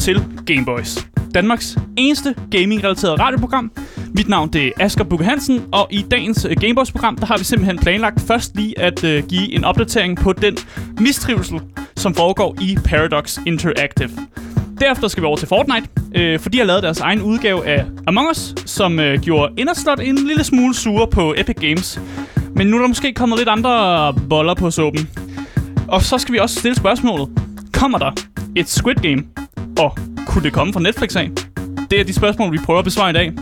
til Gameboys. Danmarks eneste gaming-relateret radioprogram. Mit navn det er Asger Bukke Hansen, og i dagens øh, Gameboys-program, der har vi simpelthen planlagt først lige at øh, give en opdatering på den mistrivsel, som foregår i Paradox Interactive. Derefter skal vi over til Fortnite, øh, for de har lavet deres egen udgave af Among Us, som øh, gjorde Innerslot en lille smule sure på Epic Games. Men nu er der måske kommet lidt andre boller på suppen. Og så skal vi også stille spørgsmålet. Kommer der et Squid Game? Og kunne det komme fra Netflix af? Det er de spørgsmål, vi prøver at besvare i dag.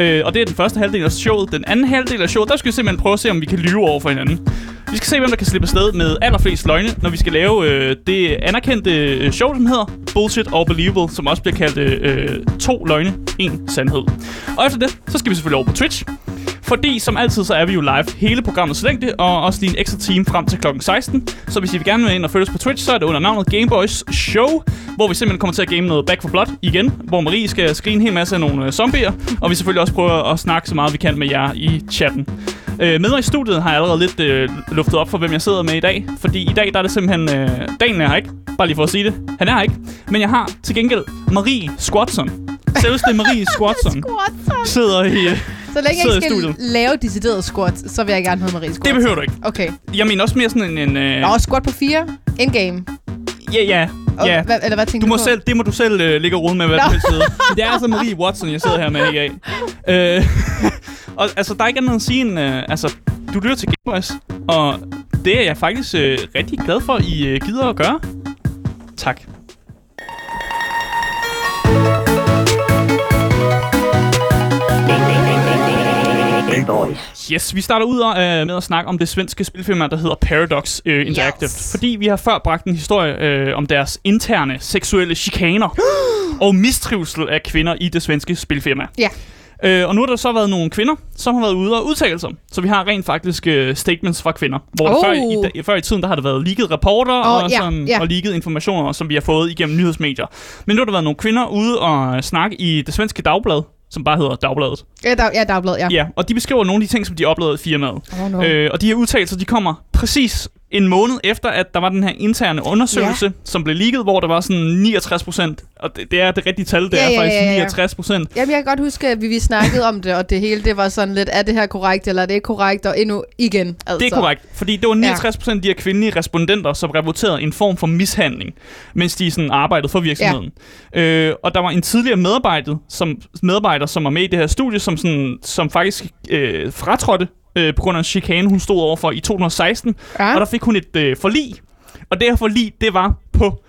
Øh, og det er den første halvdel af showet. Den anden halvdel af showet, der skal vi simpelthen prøve at se, om vi kan lyve over for hinanden. Vi skal se, hvem der kan slippe afsted med allerflest løgne, når vi skal lave øh, det anerkendte øh, show, som hedder Bullshit or Believable, som også bliver kaldt øh, øh, to løgne, en sandhed. Og efter det, så skal vi selvfølgelig over på Twitch. Fordi som altid, så er vi jo live hele programmets længde, og også lige en ekstra time frem til klokken 16. Så hvis I vil gerne vil ind og følge os på Twitch, så er det under navnet Gameboys Show, hvor vi simpelthen kommer til at game noget Back for Blood igen, hvor Marie skal skrige en hel masse af nogle øh, zombier, og vi selvfølgelig også prøver at snakke så meget vi kan med jer i chatten. Øh, med mig i studiet har jeg allerede lidt øh, luftet op for, hvem jeg sidder med i dag. Fordi i dag der er det simpelthen... Øh, Daniel er her ikke. Bare lige for at sige det. Han er her ikke. Men jeg har til gengæld Marie Squatson. Selveste Marie Squatson Squat. sidder i... Øh, Så længe jeg ikke skal lave decideret squat, så vil jeg gerne hedde Marie Squat. det behøver du ikke. Okay. Jeg mener også mere sådan en... en øh, Nå, squat på 4. Endgame. ja, ja, ja. Hvad, eller hvad tænker Du må på? selv, det må du selv øh, ligge og rode med, hvad Nå. du vil sidde. Det er altså Marie Watson, jeg sidder her med i dag. Øh, og altså, der er ikke andet at sige end, øh, altså, du lytter til Gameboys, og det er jeg faktisk øh, rigtig glad for, I øh, gider at gøre. Tak. Gameboys. Yes, vi starter ud øh, med at snakke om det svenske spilfirma, der hedder Paradox øh, Interactive. Yes. Fordi vi har før bragt en historie øh, om deres interne seksuelle chikaner og mistrivsel af kvinder i det svenske spilfirma. Ja. Øh, og nu har der så været nogle kvinder, som har været ude og udtale sig. Så vi har rent faktisk øh, statements fra kvinder. Hvor oh. Oh. før, i, da, før i tiden, der har det været leaked rapporter Åh, og, sådan, ja. og leaked informationer, som vi har fået igennem nyhedsmedier. Men nu har der været nogle kvinder ude og snakke i det svenske dagblad, som bare hedder Dagbladet. Ja, dag, ja Dagblad, ja. Ja, og de beskriver nogle af de ting, som de oplevede i firmaet. Oh, no. Øh, og de her udtalelser, de kommer præcis en måned efter, at der var den her interne undersøgelse, ja. som blev leaget, hvor der var sådan 69 procent, og det, det er det rigtige tal, det Ja, er ja, faktisk ja, ja. 69 procent. Jamen, jeg kan godt huske, at vi, vi snakkede om det, og det hele, det var sådan lidt, er det her korrekt, eller er det ikke korrekt, og endnu igen. Altså. Det er korrekt, fordi det var 69 procent af de her kvindelige respondenter, som rapporterede en form for mishandling, mens de sådan arbejdede for virksomheden. Ja. Øh, og der var en tidligere medarbejder, som, medarbejder, som var med i det her studie, som, sådan, som faktisk øh, fratrådte øh, på grund af en chikane, hun stod overfor i 2016, Ja. og der fik hun et øh, forlig. Og det her forlig, det var på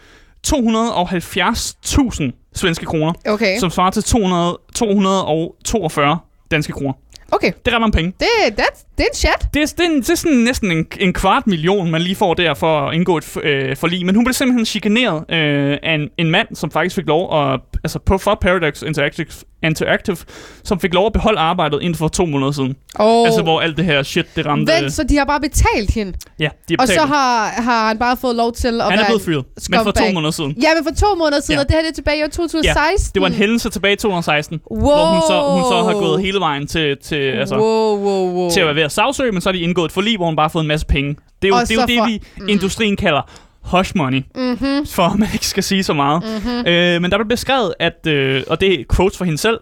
270.000 svenske kroner, Okay, som svarer til 200, 242 danske kroner. okay. Det er ret mange penge. Det, that's, det er en chat. Det er, det er, en- det er sådan næsten en, en kvart million, man lige får der for at indgå et øh, forlig. Men hun blev simpelthen chikaneret øh, af en, en mand, som faktisk fik lov at... Altså på for Paradox Interactive, Interactive, som fik lov at beholde arbejdet inden for to måneder siden. Oh. Altså hvor alt det her shit, det ramte... Vent, så de har bare betalt hende, ja, de og har så betalt. har, har han bare fået lov til at Han er blevet fyret, men for to måneder siden. Ja, men for to måneder siden, Ja. og det her det er tilbage i år 2016. Det var en hændelse tilbage i 2016, wow. hvor hun så, hun så har gået hele vejen til, til, altså, wow, wow, wow. til at være ved at sagsøge, men så har de indgået et forlig, hvor hun bare har fået en masse penge. Det er jo Og det, er jo det for- vi industrien kalder hush money, Mhm. for at man ikke skal sige så meget. Mhm. Øh, men der blev beskrevet, at, øh, og det er quotes fra hende selv,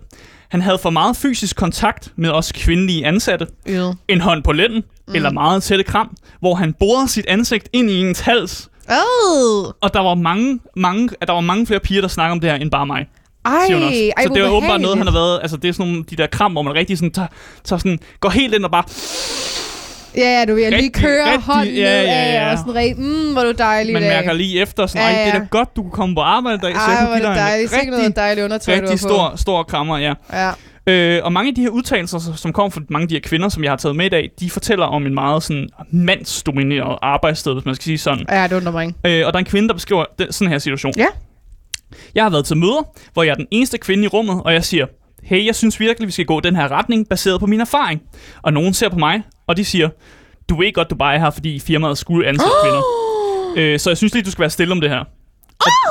han havde for meget fysisk kontakt med os kvindelige ansatte, Øde. en hånd på lænden, mm. eller meget tætte kram, hvor han borede sit ansigt ind i ens hals, Øh. og der var mange, mange, der var mange flere piger, der snakker om det her, end bare mig. Ej, siger hun også. så det er åbenbart noget, han har været... Altså, det er sådan nogle de der kram, hvor man rigtig sådan, tager, tager sådan, går helt ind og bare... Ja, ja, du vil lige Rigtig- køre rigtig- hånden ja, ned ja, af, ja. og sådan rigtig, mm, hvor du dejlig Man dag. mærker lige efter, sådan, Ja, ja, det er ja. da godt, du kunne komme på arbejde i dag, så Ej, kunne hvor er det dejligt. Sikke noget rigtig, dejligt undertøj, rigtig stor, stor krammer, ja. Ja. Øh, og mange af de her udtalelser, som- som kommer fra mange af de her kvinder, som jeg har taget med i dag, de fortæller om en meget sådan mandsdomineret arbejdssted, hvis man skal sige sådan. ja, det undrer mig ikke. Øh, og der er en kvinde, der beskriver den, sådan her situation. Ja. Jeg har været til møder, hvor jeg er den eneste kvinde i rummet, og jeg siger, hey, jeg synes virkelig, vi skal gå den her retning, baseret på min erfaring. Og nogen ser på mig, og de siger, du ved godt, du bare er her, fordi firmaet skulle ansætte kvinder. Øh, så jeg synes lige, du skal være stille om det her.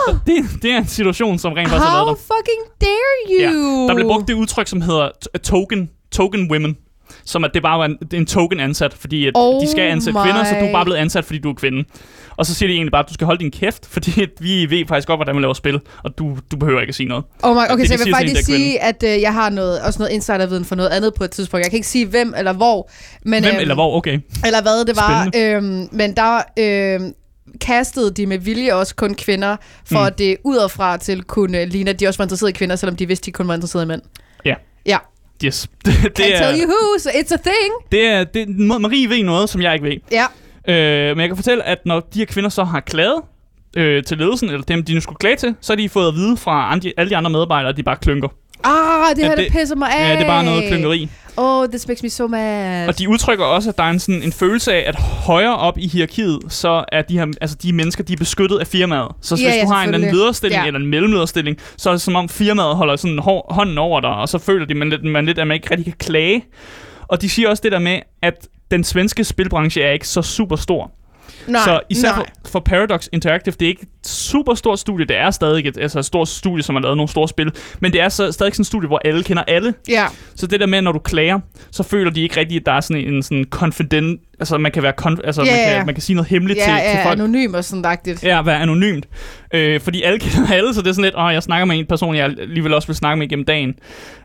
Og det, det er en situation, som rent faktisk har været How der. fucking dare you? Ja, der blev brugt det udtryk, som hedder t- token, token women. som at det bare var en, en token ansat, fordi at Oh de skal ansætte my. kvinder, så du er bare blevet ansat, fordi du er kvinde. Og så siger de egentlig bare, at du skal holde din kæft, fordi at vi ved faktisk godt, hvordan man laver spil, og du, du behøver ikke at sige noget. Oh my, okay, det så jeg vil faktisk sige, at øh, jeg har noget, også noget insiderviden for noget andet på et tidspunkt. Jeg kan ikke sige hvem eller hvor. Men, Hvem øhm, eller hvor? Okay. Eller hvad det var. Øhm, men der øhm, kastede de med vilje også kun kvinder, for Mm. at det udefra til kunne ligne, at de også var interesserede i kvinder, selvom de vidste, de kun var interesserede i mænd. Ja. Ja. Yes. Det, Can't det, tell er, you who, so it's a thing. det er, det, Marie ved noget, som jeg ikke ved. Ja. Øh, men jeg kan fortælle, at når de her kvinder så har klaget øh, til ledelsen, eller dem, de nu skulle klage til, så har de fået at vide fra andre, alle de andre medarbejdere, at de bare klynker. Ah, det her, det- det, pisser mig af. Ja, det er bare noget klynkeri. Oh, this makes me so mad. Og de udtrykker også, at der er en, sådan, en følelse af, at højere op i hierarkiet, så er de her, altså de mennesker, de er beskyttet af firmaet. Så Ja, hvis ja, du har en eller anden lederstilling Ja. eller en mellemlederstilling, så er det som om firmaet holder sådan hånden over dig, og så føler de, man lidt, man lidt, at man ikke rigtig kan klage. Og de siger også det der med, at den svenske spilbranche er ikke så super stor. nej, så især nej. for, for Paradox Interactive, det er ikke super stort studie, det er stadig et, altså et stort studie, som har lavet nogle store spil, men det er så, stadig sådan et studie, hvor alle kender alle. Ja, Så det der med, når du klager, så føler de ikke rigtigt, at der er sådan en sådan confident, altså man kan være, kon, altså Ja, man, kan, man kan sige noget hemmeligt ja, til, ja, til folk. anonym og sådan dagtigt. Ja, være anonymt. Øh, fordi alle kender alle, så det er sådan lidt, åh, jeg snakker med en person, jeg alligevel også vil snakke med igennem dagen.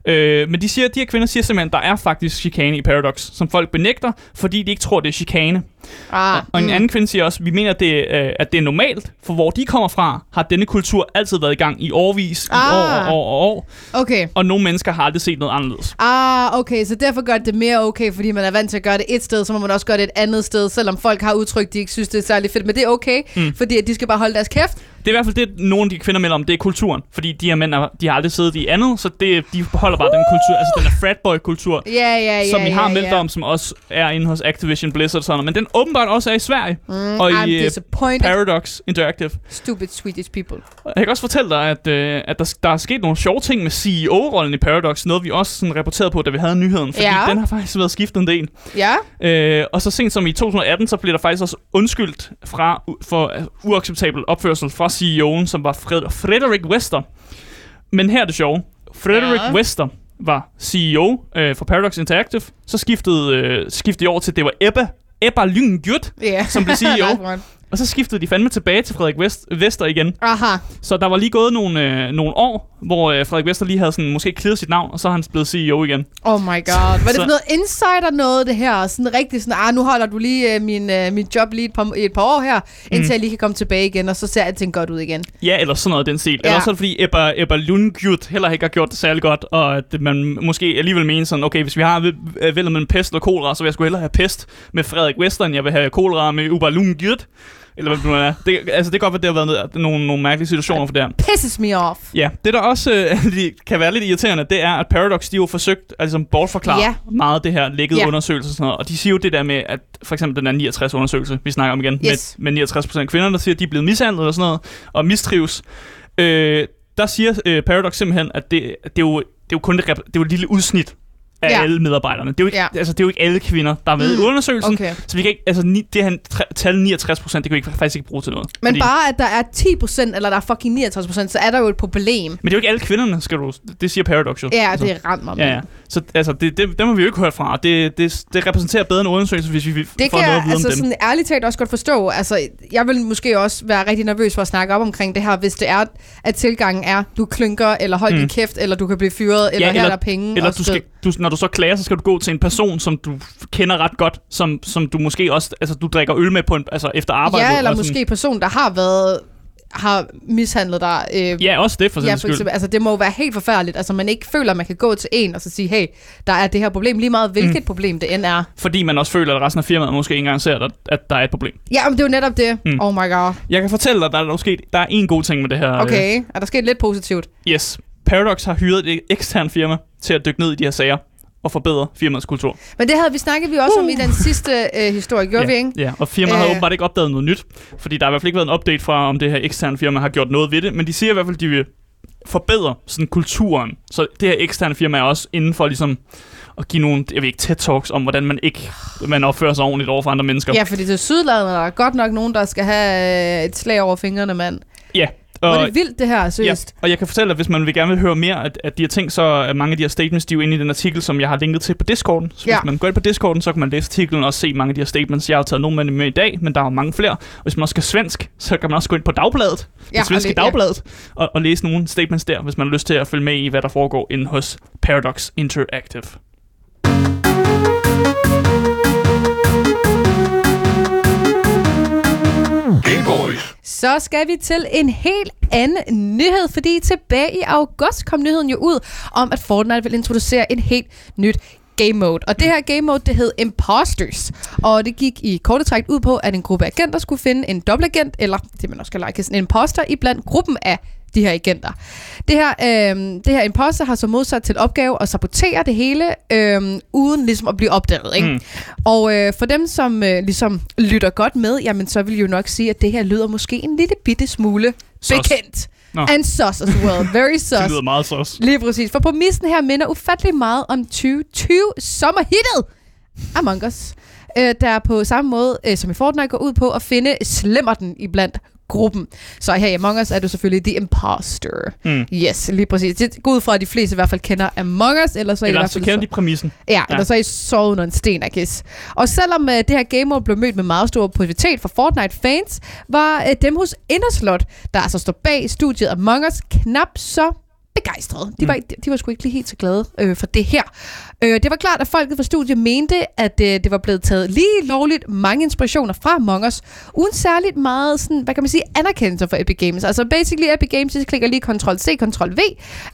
Øh, men de, siger, de her kvinder siger simpelthen, at der er faktisk chikane i Paradox, som folk benægter, fordi de ikke tror, det er chikane. Ah, Og en anden kvinde siger også, vi mener, at det, øh, at det er normalt, for hvor de kommer fra, har denne kultur altid været i gang i årvis, i Ah. år og år og år, Okay. og nogle mennesker har aldrig set noget anderledes. Ah, okay, så derfor gør det mere okay, fordi man er vant til at gøre det et sted, så må man også gøre det et andet sted, selvom folk har udtrykt, de ikke synes, det er særlig fedt. Men det er okay, mm. fordi de skal bare holde deres kæft. Det er i hvert fald det, nogle af de kvinder melder om, det er kulturen. Fordi de her mænd, er- de har aldrig siddet i andet, så det, de beholder bare den kultur, altså den der fratboy-kultur, Ja, ja, ja. som vi har meldt ja. om, som også er inde hos Activision Blizzard og sådan noget. Men den åbenbart også er i Sverige, Mm, og I'm i øh, disappointed. Paradox Interactive. Stupid Swedish people. Jeg kan også fortælle dig, at, øh, at der, der er sket nogle sjove ting med CEO-rollen i Paradox, noget vi også sådan rapporterede på, da vi havde nyheden, fordi Ja. den har faktisk været skiftet en del. Ja? Øh, og så sent som i 2018, så blev der faktisk også undskyldt fra, for øh, uacceptabel opførsel fra CEO'en, som var Fred- Frederik Wester. Men her er det sjove. Frederik Ja. Wester var CEO øh, for Paradox Interactive. Så skiftede, øh, skiftede de over til, det var Ebba, Ebba Lynggyrt, Ja. som blev CEO. Og så skiftede de fandme tilbage til Frederik West, Wester igen. Aha. Så der var lige gået nogle, øh, nogle år, hvor øh, Frederik Wester lige havde sådan, måske clearet sit navn, og så er han blevet CEO igen. Oh my god. Var det Så- sådan noget insider noget, det her? Sådan rigtig sådan, ah, nu holder du lige uh, min, uh, min job lige et par, et par år her, indtil Mm. jeg lige kan komme tilbage igen, og så ser alting godt ud igen. Ja, eller sådan noget den stil. Ja. Eller også fordi Ebba, Ebba Lundgjut heller ikke har gjort det særlig godt, og at man måske alligevel mener sådan, okay, hvis vi har valget mellem pest og kolera, så vil jeg sgu hellere have pest med Frederik Wester, end jeg vil have kolera med Ebba Lundgjut. Eller hvad det nu er. Det, altså, det kan godt være, det har været nogle, nogle mærkelige situationer for det her. Pisses me off. Ja, det der også øh, kan være lidt irriterende, det er, at Paradox, de jo forsøgt at ligesom bortforklare Ja. meget af det her lækkede Ja. undersøgelse og sådan noget. Og de siger jo det der med, at for eksempel den der 69 undersøgelse, vi snakker om igen, Yes. med, med 69 procent kvinder, der siger, at de er blevet mishandlet og sådan noget, og mistrives. Øh, der siger øh, Paradox simpelthen, at det, det, er, jo, det er jo kun det, det er jo et lille udsnit af Ja. alle medarbejderne. Det er, jo ikke, Ja. altså, det er jo ikke alle kvinder, der er med Mm. i undersøgelsen. Okay. Så vi kan ikke, altså, ni, det her tal 69 procent, det kan vi ikke, faktisk ikke bruge til noget. Men bare at der er 10%, eller der er fucking 69%, så er der jo et problem. men det er jo ikke alle kvinderne, skal du, det siger Paradox jo. Ja, Altså. det er ramt mig. Ja, ja. Så altså, det, det, dem har vi jo ikke hørt fra, det, det, det repræsenterer bedre en undersøgelse, hvis vi Det får kan noget jeg at vide altså om dem. sådan ærligt talt også godt forstå. Altså, jeg vil måske også være rigtig nervøs for at snakke op omkring det her, hvis det er, at tilgangen er, du klynker, eller hold mm. Din kæft, eller du kan blive fyret, eller Ja, her eller- er der penge. Eller du skal, du, når du så klager, så skal du gå til en person, som du kender ret godt, som, som du måske også, altså du drikker øl med på en, altså efter arbejde. Ja, eller og måske person, der har været har mishandlet dig. Øh, Ja, også det for ja, for eksempel, altså det må jo være helt forfærdeligt. Altså man ikke føler, at man kan gå til en og så sige, hey, der er det her problem, lige meget hvilket mm. problem det end er. Fordi man også føler, at resten af firmaet måske ikke engang ser, at, at der er et problem. Ja, men det er jo netop det. Mm. Oh my god. Jeg kan fortælle dig, at der er, dog sket, der er en god ting med det her. Okay, er der sket lidt positivt? Øh, yes. Paradox har hyret et ekstern firma til at dykke ned i de her sager og forbedre firmaets kultur. Men det havde vi snakket vi også uh. om i den sidste øh, historie, gjorde ja, vi ikke? Ja, og firmaet øh. har Øh. åbenbart ikke opdaget noget nyt, fordi der har i hvert fald ikke været en update fra, om det her eksterne firma har gjort noget ved det, men de siger i hvert fald, at de vil forbedre sådan kulturen. Så det her eksterne firma er også inden for ligesom at give nogle, jeg ved ikke, TED-talks om, hvordan man ikke man opfører sig ordentligt over for andre mennesker. Ja, fordi til Sydlandet er der godt nok nogen, der skal have øh, et slag over fingrene, mand. Ja, Hvor er det vildt, det her, seriøst. Ja, og jeg kan fortælle, at hvis man vil gerne vil høre mere af, af de her ting, så er mange af de her statements, de er jo inde i den artikel, som jeg har linket til på Discorden. Så Ja. hvis man går ind på Discorden, så kan man læse artiklen og se mange af de her statements. Jeg har taget nogle med, med i dag, men der er jo mange flere. Og hvis man også skal svensk, så kan man også gå ind på Dagbladet, Ja, det svenske og ja. Dagbladet, og, og læse nogle statements der, hvis man har lyst til at følge med i, hvad der foregår inde hos Paradox Interactive. Boys. Så skal vi til en helt anden nyhed, fordi tilbage i august kom nyheden jo ud om, at Fortnite vil introducere en helt nyt game mode. Og det her game mode, det hed Imposters. Og det gik i korte træk ud på, at en gruppe agenter skulle finde en dobbeltagent, eller det man også kan like, en imposter, i blandt gruppen af de her agenter. Det her, øh, det her imposter har så modsat til opgave at sabotere det hele, øh, uden ligesom at blive opdaget. Ikke? Mm. Og øh, for dem, som øh, ligesom lytter godt med, jamen så vil I jo nok sige, at det her lyder måske en lille bitte smule Sus. bekendt. Nå. And sus as well. Very Det sus. lyder meget sås. Lige præcis. For præmissen her minder ufattelig meget om 2020 sommerhittet Among Us. Øh, der på samme måde øh, som i Fortnite går ud på at finde slimmerten i blandt gruppen. Så her i Among Us er du selvfølgelig The Imposter. Mm. Yes, lige præcis. Det går ud fra, at de fleste i hvert fald kender Among Us, eller så er I Eller hvert så fald kender de præmissen. Ja, Ja. eller så er I sovet under en sten, I guess. Og selvom uh, det her game mode blev mødt med meget stor positivitet fra Fortnite-fans, var uh, dem hos Inderslot, der altså står bag studiet Among Us, knap så begejstrede. De var, de, de var sgu ikke lige helt så glade øh, for det her. Øh, det var klart, at folket fra studiet mente, at øh, det var blevet taget lige lovligt mange inspirationer fra Among Us, uden særligt meget, sådan, hvad kan man sige, anerkendelse for Epic Games. Altså basically Epic Games, de klikker lige Ctrl-C, Ctrl-V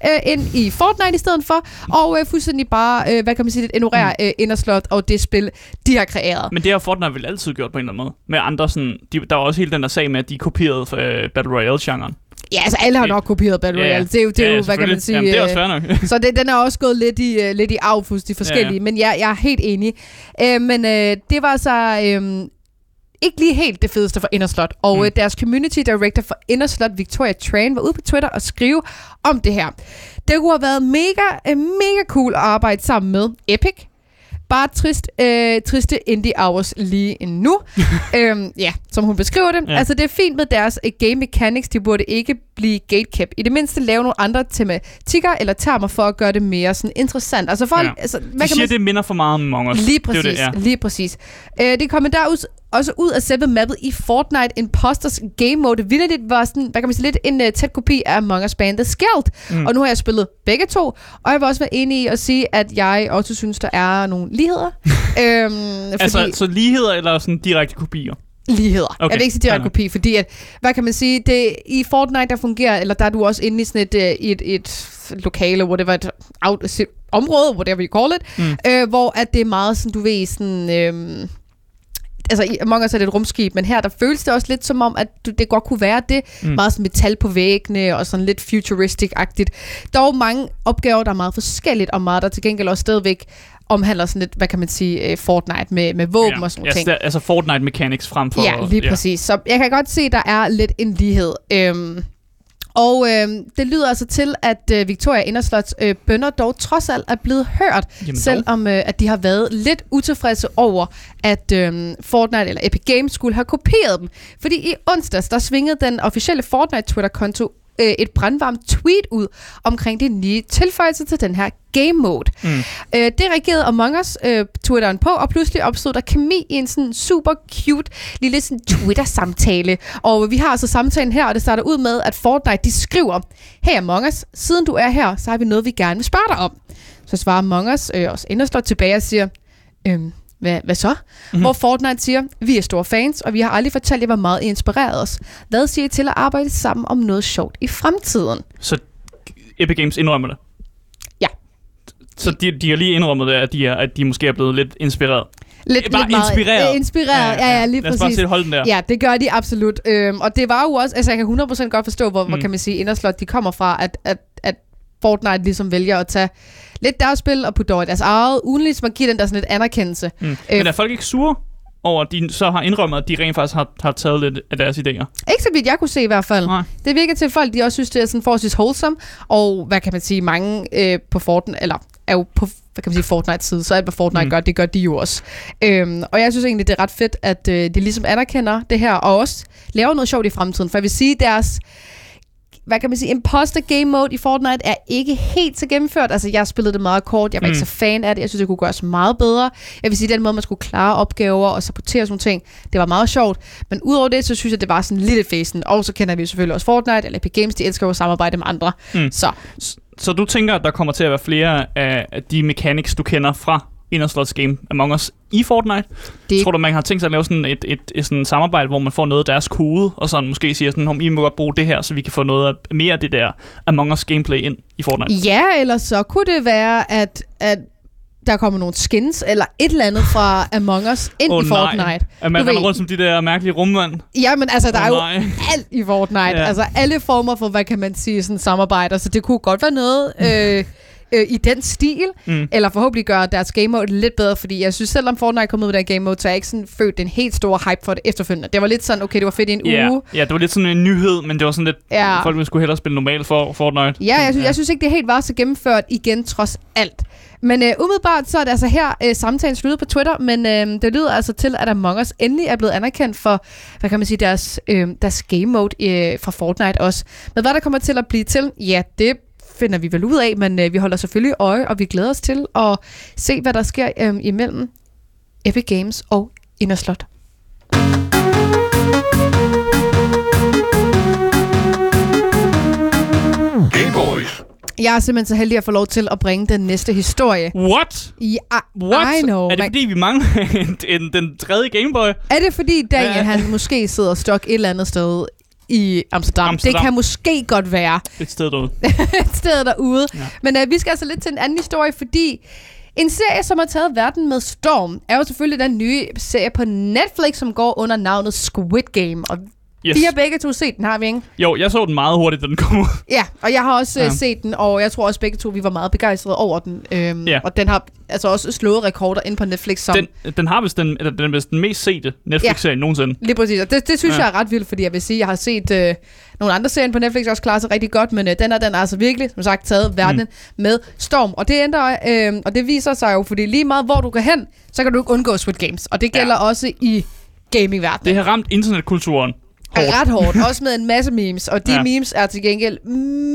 øh, ind i Fortnite i stedet for, og øh, fuldstændig bare, øh, hvad kan man sige, lidt ignorere øh, Inderslot og det spil, de har kreeret. Men det har Fortnite vel altid gjort på en eller anden måde. Med andre sådan, de, der var også hele den der sag med, at de kopierede øh, Battle Royale-genren. Ja, altså alle har nok kopieret Battle Royale. Det er jo, det er jo hvad kan man sige... Jamen, det er også øh, fair nok. Så det, den er også gået lidt i, uh, lidt i affuds, de forskellige. Ja, Ja, ja. ja. Men jeg, jeg er helt enig. Uh, men uh, det var så uh, ikke lige helt det fedeste for Inderslot. Og Mm. deres community director for Inderslot, Victoria Tran, var ude på Twitter og skrive om det her. Det kunne have været mega, mega cool at arbejde sammen med Epic. Bare trist, øh, triste indie hours lige nu. øhm, ja, som hun beskriver det. Ja. Altså, det er fint med deres uh, game mechanics. De burde ikke blive gatekept. I det mindste lave nogle andre tematikker eller termer for at gøre det mere sådan interessant. Altså, folk, Ja. altså, hvad De kan siger, man det minder for meget om Among Us. Lige Det præcis, det, ja. lige præcis. Øh, det kommer der ud, også ud af selve mappet i Fortnite Imposters game mode. Vildt var sådan, hvad kan man sige, lidt en uh, tæt kopi af Among Us bandet Skeld. Mm. Mm. Og nu har jeg spillet begge to, og jeg vil også være enig i at sige, at jeg også synes, der er nogle ligheder. øhm, fordi, Altså, så ligheder eller sådan direkte kopier? Ligheder. Okay, jeg vil ikke sige direkte kopi, fordi at, hvad kan man sige, det, i Fortnite, der fungerer, eller der er du også inde i sådan et, øh, i et, et lokale, hvor det var et out, område, whatever you call it, mm. øh, hvor at det er meget sådan, du ved, sådan... Øh, altså i Among Us er det et rumskib, men her der føles det også lidt som om, at du, det godt kunne være det. Mm. Meget sådan metal på væggene og sådan lidt futuristic-agtigt. Dog mange opgaver, der er meget forskelligt, og meget der til gengæld også stadigvæk omhandler sådan lidt, hvad kan man sige, øh, Fortnite med, med våben ja. og sådan ja, nogle ting. så der- Altså Fortnite mechanics frem for... Ja, lige præcis. Så jeg kan godt se, der er lidt en lighed. Øhm, og øhm, det lyder altså til, at øh, Victoria Inderslots øh, bønder dog trods alt er blevet hørt, Jamen selvom øh, at de har været lidt utilfredse over, at øh, Fortnite eller Epic Games skulle have kopieret dem. Fordi i onsdags, der svingede den officielle Fortnite Twitter-konto øh, et brandvarmt tweet ud omkring de nye tilføjelser til den her game mode. Mm. Øh, det reagerede Among Us øh, Twitteren på, og pludselig opstod der kemi i en sådan super cute lille sådan Twitter-samtale. Og vi har altså samtalen her, og det starter ud med, at Fortnite de skriver, Hey Among Us, siden du er her, så har vi noget, vi gerne vil spørge dig om. Så svarer Among Us øh, også Inderslot tilbage og siger, øhm, hvad, hvad så? Mm-hmm. Hvor Fortnite siger, vi er store fans, og vi har aldrig fortalt jer, hvor meget I inspirerede os. Hvad siger I til at arbejde sammen om noget sjovt i fremtiden? Så Epic Games indrømmer det? Ja. Så de, de har lige indrømmet det, at de, er, at de måske er blevet lidt inspireret. Lidt, Bare lidt meget, inspireret. Øh, inspireret, ja, ja, lige Lad os bare præcis. se holde den der. Ja, det gør de absolut. Øhm, og det var jo også, altså jeg kan 100% godt forstå, hvor, mm. hvor kan man sige, Inderslot, de kommer fra, at, at, at Fortnite ligesom vælger at tage lidt deres spil og putte over i deres eget, uden ligesom at give den der sådan lidt anerkendelse. Mm. Øh, Men er folk ikke sure over, at de så har indrømmet, at de rent faktisk har, har taget lidt af deres idéer? Ikke så vidt jeg kunne se i hvert fald. Nej. Det virker til, at folk de også synes, det er sådan forholdsvis wholesome, og hvad kan man sige, mange øh, på Fortnite, eller er jo på hvad kan man sige, Fortnite side, så alt hvad Fortnite mm. gør, det gør de jo også. Øhm, og jeg synes egentlig, det er ret fedt, at øh, de ligesom anerkender det her, og også laver noget sjovt i fremtiden. For jeg vil sige, deres hvad kan man sige, imposter game mode i Fortnite er ikke helt så gennemført. Altså, jeg spillede det meget kort. Jeg var mm. ikke så fan af det. Jeg synes, det kunne gøres meget bedre. Jeg vil sige, den måde, man skulle klare opgaver og supportere sådan nogle ting, det var meget sjovt. Men udover det, så synes jeg, det var sådan lidt fæsen. Og så kender vi selvfølgelig også Fortnite, eller Epic Games, de elsker jo at samarbejde med andre. Mm. Så Så du tænker, at der kommer til at være flere af af de mechanics, du kender fra Inderslots game Among Us i Fortnite? det Tror du, man har tænkt sig at lave sådan et, et, et sådan samarbejde, hvor man får noget af deres kode, og sådan måske siger sådan, om I må godt bruge det her, så vi kan få noget af, mere af det der Among Us gameplay ind i Fortnite? Ja, eller så kunne det være, at, at der kommer nogle skins eller et eller andet fra Among Us ind Åh, i nej. Fortnite. At man render rundt som de der mærkelige rummand? Ja, men altså, der Åh, er jo nej. alt i Fortnite. Ja. Altså alle former for, hvad kan man sige, sådan samarbejder. Så det kunne godt være noget øh, øh, i den stil. Mm. Eller forhåbentlig gøre deres game mode lidt bedre. Fordi jeg synes, selvom Fortnite kom ud med den game mode, så jeg ikke sådan følt den helt store hype for det efterfølgende. Det var lidt sådan, okay, det var fedt i en Ja, uge. ja, det var lidt sådan en nyhed, men det var sådan lidt, Ja. folk ville skulle hellere spille normalt for Fortnite. Ja, jeg synes, jeg synes ikke, det helt var så gennemført igen, trods alt. Men øh, umiddelbart så er det altså her øh, samtalen sluttet på Twitter, men øh, det lyder altså til, at Among Us endelig er blevet anerkendt for, hvad kan man sige, deres, øh, deres game mode øh, fra Fortnite også. Men hvad der kommer til at blive til, ja, det finder vi vel ud af, men øh, vi holder selvfølgelig øje, og vi glæder os til at se, hvad der sker øh, imellem Epic Games og Inderslot. Game Boys. Jeg er simpelthen så heldig at få lov til at bringe den næste historie. What? Ja, What? I know. er det Man- fordi, vi mangler en, en, den tredje Gameboy? Er det fordi Daniel, Ja. han måske sidder stok et eller andet sted i Amsterdam? Amsterdam. Det kan måske godt være Et sted derude. et sted derude. Ja. Men uh, vi skal altså lidt til en anden historie, fordi en serie, som har taget verden med storm, er jo selvfølgelig den nye serie på Netflix, som går under navnet Squid Game. Og Yes. vi har begge to set den, har vi ikke? Jo, jeg så den meget hurtigt, da den kom ud. Ja, og jeg har også Ja. ja. set den, og jeg tror også begge to, vi var meget begejstrede over den. Øhm, Ja. Og den har altså også slået rekorder ind på Netflix som... Den, den har vist den, eller den vist den mest sete Netflix-serie nogensinde. Lige præcis, og det, det synes Ja. ja. jeg er ret vildt, fordi jeg vil sige, jeg har set øh, nogle andre serier på Netflix også klare sig rigtig godt, men øh, den er den er altså virkelig, som sagt, taget verden mm. med storm. Og det ændrer, øh, og det viser sig jo, fordi lige meget hvor du går hen, så kan du ikke undgå Squid Games. Og det gælder Ja. ja. også i gamingverdenen. Det har ramt internetkulturen hårdt. er ret hårdt, også med en masse memes, og de Ja. memes er til gengæld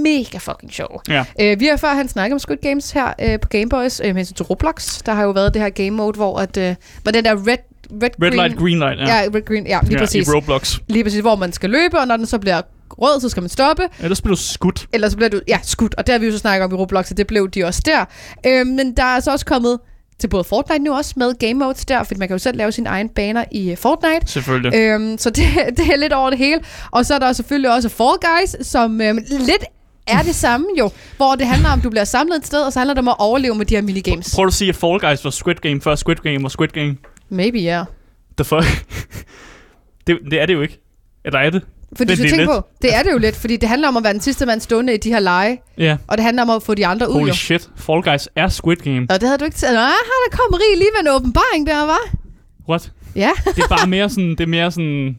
mega fucking sjove. Ja. Øh, vi har før han snakket om Squid Games her øh, på Gameboys, øh, hensyn til Roblox. Der har jo været det her game mode, hvor, at, øh, hvor den der red, red, Red green, light, green light. Ja, Ja, red green, ja, lige ja præcis. I Roblox. Lige præcis, hvor man skal løbe, og når den så bliver rød, så skal man stoppe. Ellers bliver du skudt. Eller så bliver du, ja, skudt. Og det har vi jo så snakket om i Roblox, og det blev de også der. Øh, men der er så også kommet til både Fortnite nu også med game modes der, fordi man kan jo selv lave sine egne baner i øh, Fortnite. Selvfølgelig. Øhm, så det, det er lidt over det hele. Og så er der selvfølgelig også Fall Guys, som øhm, lidt er det samme jo, hvor det handler om, at du bliver samlet et sted, og så handler det om at overleve med de her minigames. Prøv at sige, at Fall Guys var Squid Game før Squid Game var Squid Game. Maybe, ja. Yeah. The fuck? det, det er det jo ikke. Eller er det? For du Det- skal det er tænke lidt. på, det er det jo lidt, fordi det handler om at være den sidste mand stående i de her lege, Ja. og det handler om at få de andre ud Holy shit. Fall Guys er Squid Game. Og det havde du ikke taget. Ah, der kom Rig lige ved en åbenbaring der, var. What? Ja. Det er bare mere sådan... Det er mere sådan...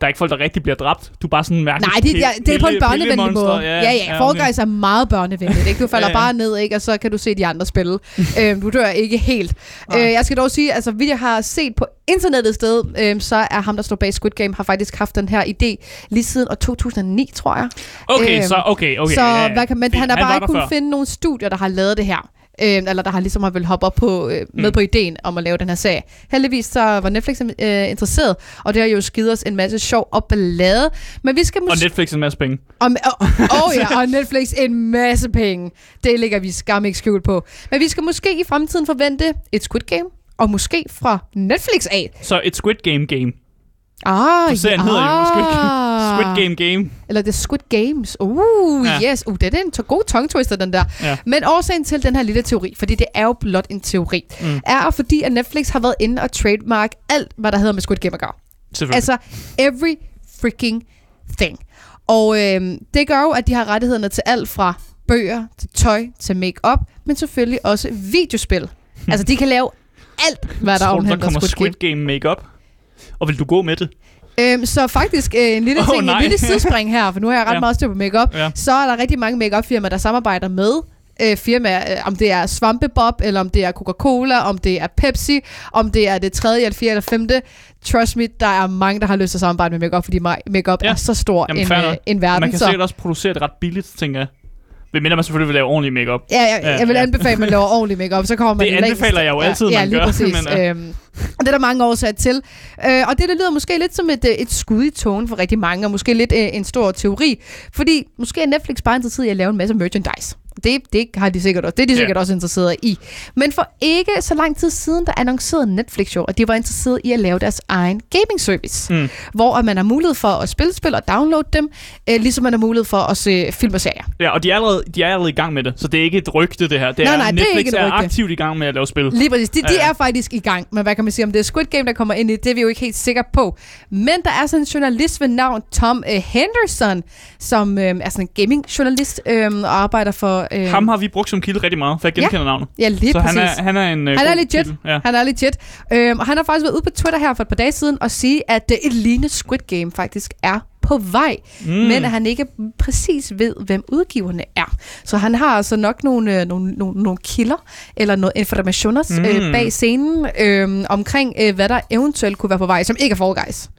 Der er ikke folk, der rigtig bliver dræbt. Du er bare sådan mærkeligt. Nej, det, det, det er på en børnevenlig måde. Ja, Ja, ja. ja Fall Guys er meget børnevenligt. Ikke? Du falder Ja, ja. bare ned, ikke? og så kan du se de andre spille. øhm, du dør ikke helt. Nej. Øh, jeg skal dog sige, altså vi har set på internettet et sted, øhm, så er ham, der står bag Squid Game, har faktisk haft den her idé lige siden år 2009, tror jeg. Okay, Øhm, så okay, okay. så ja, ja. hvad kan Fint. han har bare ikke kunnet før. finde nogle studier, der har lavet det her. Øhm, eller der har ligesom har vel hoppe op på, øh, med Mm. mm. på ideen om at lave den her serie. Heldigvis så var Netflix øh, interesseret, og det har jo skidt os en masse sjov og ballade. Men vi skal Og måske... Netflix en masse penge. Og, og, og ja, og Netflix en masse penge. Det ligger vi skam ikke skjult på. Men vi skal måske i fremtiden forvente et Squid Game, og måske fra Netflix af. Så et Squid Game game. Ah, For serien hedder jo Squid Game. Squid Game game. Eller The Squid Games. Uh, Ja. ja. yes. Uh, det er en to- god tongue twister, den der. Ja. Men årsagen til den her lille teori, fordi det er jo blot en teori, Mm. er fordi, at Netflix har været inde og trademark alt, hvad der hedder med Squid Game at gøre. Altså, every freaking thing. Og øhm, det gør jo, at de har rettighederne til alt fra bøger, til tøj, til makeup, men selvfølgelig også videospil. altså, de kan lave alt, hvad der Tror du, der omhandler kommer Squid, Squid Game. Game makeup? Og vil du gå med det? Øhm, så faktisk øh, en lille Åh, ting, nej. en lille sidespring her, for nu har jeg ret Ja. ja. meget styr på makeup. Ja. Så er der rigtig mange makeup firmaer der samarbejder med øh, firmaer, øh, om det er Svampebob, eller om det er Coca-Cola, om det er Pepsi, om det er det tredje, eller fjerde, eller femte. Trust me, der er mange, der har lyst til at samarbejde med makeup, fordi ma- makeup Ja. er så stor Jamen, en, øh, en verden. Man kan så, sikkert også producere det ret billigt, tænker jeg. Ved mindre man selvfølgelig vil lave ordentlig makeup. ja, jeg, Ja, jeg vil ja. anbefale, at man laver ordentlig makeup, så kommer man Det længst. anbefaler jeg jo altid, ja, ja, man lige gør, Præcis. men, ja. Og det er der mange årsager til. Øh, og det, der lyder måske lidt som et, øh, et skud i togen for rigtig mange, og måske lidt øh, en stor teori. Fordi måske er Netflix bare interesseret i at lave en masse merchandise. Det, det har de sikkert også. Det er de Ja. sikkert også interesseret i. Men for ikke så lang tid siden, der annoncerede Netflix jo, at de var interesseret i at lave deres egen gaming service. Mm. Hvor man har mulighed for at spille spil og downloade dem, øh, ligesom man har mulighed for at se film og serier. Ja, og de er, allerede, de er allerede i gang med det, så det er ikke et rygte, det her. Det Nej, er, nej, det er Netflix ikke et er aktivt i gang med at lave spil. Lige præcis. De, de ja. er faktisk i gang. Men hvad kan man sige om det er Squid Game, der kommer ind i det, er vi jo ikke helt sikre på. Men der er sådan en journalist ved navn Tom uh, Henderson, som uh, er sådan en gaming-journalist øh, og arbejder for... Øh, Ham har vi brugt som kilde rigtig meget, for jeg Ja, genkender navnet. Ja, lige så præcis. han er, han er en uh, Han er legit. Ja. Han er legit. Øhm, og han har faktisk været ude på Twitter her for et par dage siden og sige, at uh, et lignende Squid Game faktisk er på vej, mm. men at han ikke præcis ved, hvem udgiverne er. Så han har altså nok nogle, øh, nogle, nogle, nogle kilder, eller noget informationer mm. øh, bag scenen, øh, omkring øh, hvad der eventuelt kunne være på vej, som ikke er Fall Guys.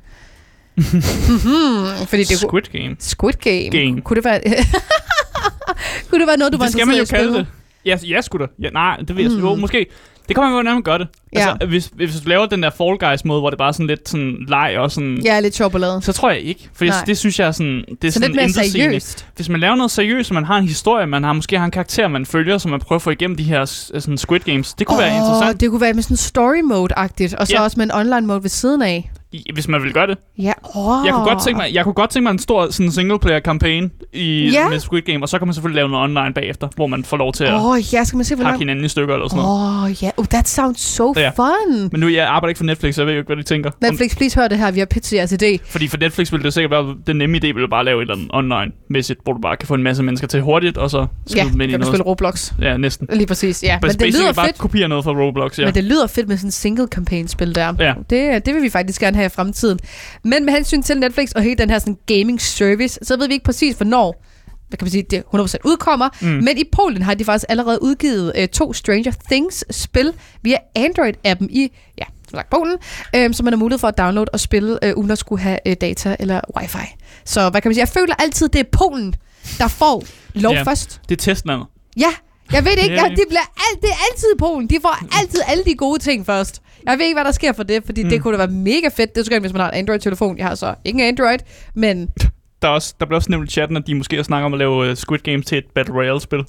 mm-hmm, fordi det Squid Game. Squid Game. Game. Kunne det være... kunne det være noget, du var Det skal man jo interesseret i at kalde spille? det. Ja, ja sgu da. Ja, nej, det ved jeg mm. jo, måske. Det kommer man jo nærmest gøre det. Ja. Altså, hvis, hvis du laver den der Fall Guys måde, hvor det bare er sådan lidt sådan leg og sådan... Ja, lidt ballade. Så tror jeg ikke. For Nej. det synes jeg er sådan... Det er Så sådan lidt mere seriøst. Hvis man laver noget seriøst, og man har en historie, man har måske har en karakter, man følger, så man prøver at få igennem de her s- sådan Squid Games. Det kunne oh, være interessant, Det kunne være med sådan story mode-agtigt, og så Ja. også med en online mode ved siden af. hvis man vil gøre det. Ja, oh. Jeg kunne godt tænke mig, jeg kunne godt tænke mig en stor sådan single player kampagne i Ja. med Squid Game, og så kan man selvfølgelig lave noget online bagefter, hvor man får lov til at oh, ja, skal man se, hvor hakke hinanden i stykker eller sådan noget. Åh, oh, ja. Oh, that sounds so Ja. fun. Men nu jeg arbejder ikke for Netflix, så jeg ved jo ikke, hvad de tænker. Om- Netflix, please hør det her. Vi har pitchet jeres idé. Fordi for Netflix ville det sikkert være, den nemme idé ville bare lave et eller andet online-mæssigt, hvor du bare kan få en masse mennesker til hurtigt, og så skrive Ja, dem ind i noget. spille Roblox. Ja, næsten. Lige præcis, ja. Men Men det lyder bare fedt. kopiere noget fra Roblox, ja. Men det lyder fedt med sådan en single campaign spil der. Ja. Det, det vil vi faktisk gerne have i fremtiden. Men med hensyn til Netflix og hele den her sådan gaming service, så ved vi ikke præcis, hvornår hvad kan man sige, det 100% udkommer. Mm. Men i Polen har de faktisk allerede udgivet øh, to Stranger Things-spil via Android-appen i, ja, som sagt Polen, øh, som man har mulighed for at downloade og spille, øh, uden at skulle have øh, data eller wifi. Så hvad kan man sige, jeg føler altid, det er Polen, der får lov Ja. først. Det er testlandet. Ja, jeg ved ikke. Ja. det, bliver alt, det er altid Polen. De får altid alle de gode ting først. Jeg ved ikke, hvad der sker for det, fordi mm. det kunne da være mega fedt. Det skulle hvis man har en Android-telefon. Jeg har så ikke en Android, men Der, er også, der blev også nævnt i chatten, at de måske snakker om at lave uh, Squid Game til et Battle Royale-spil.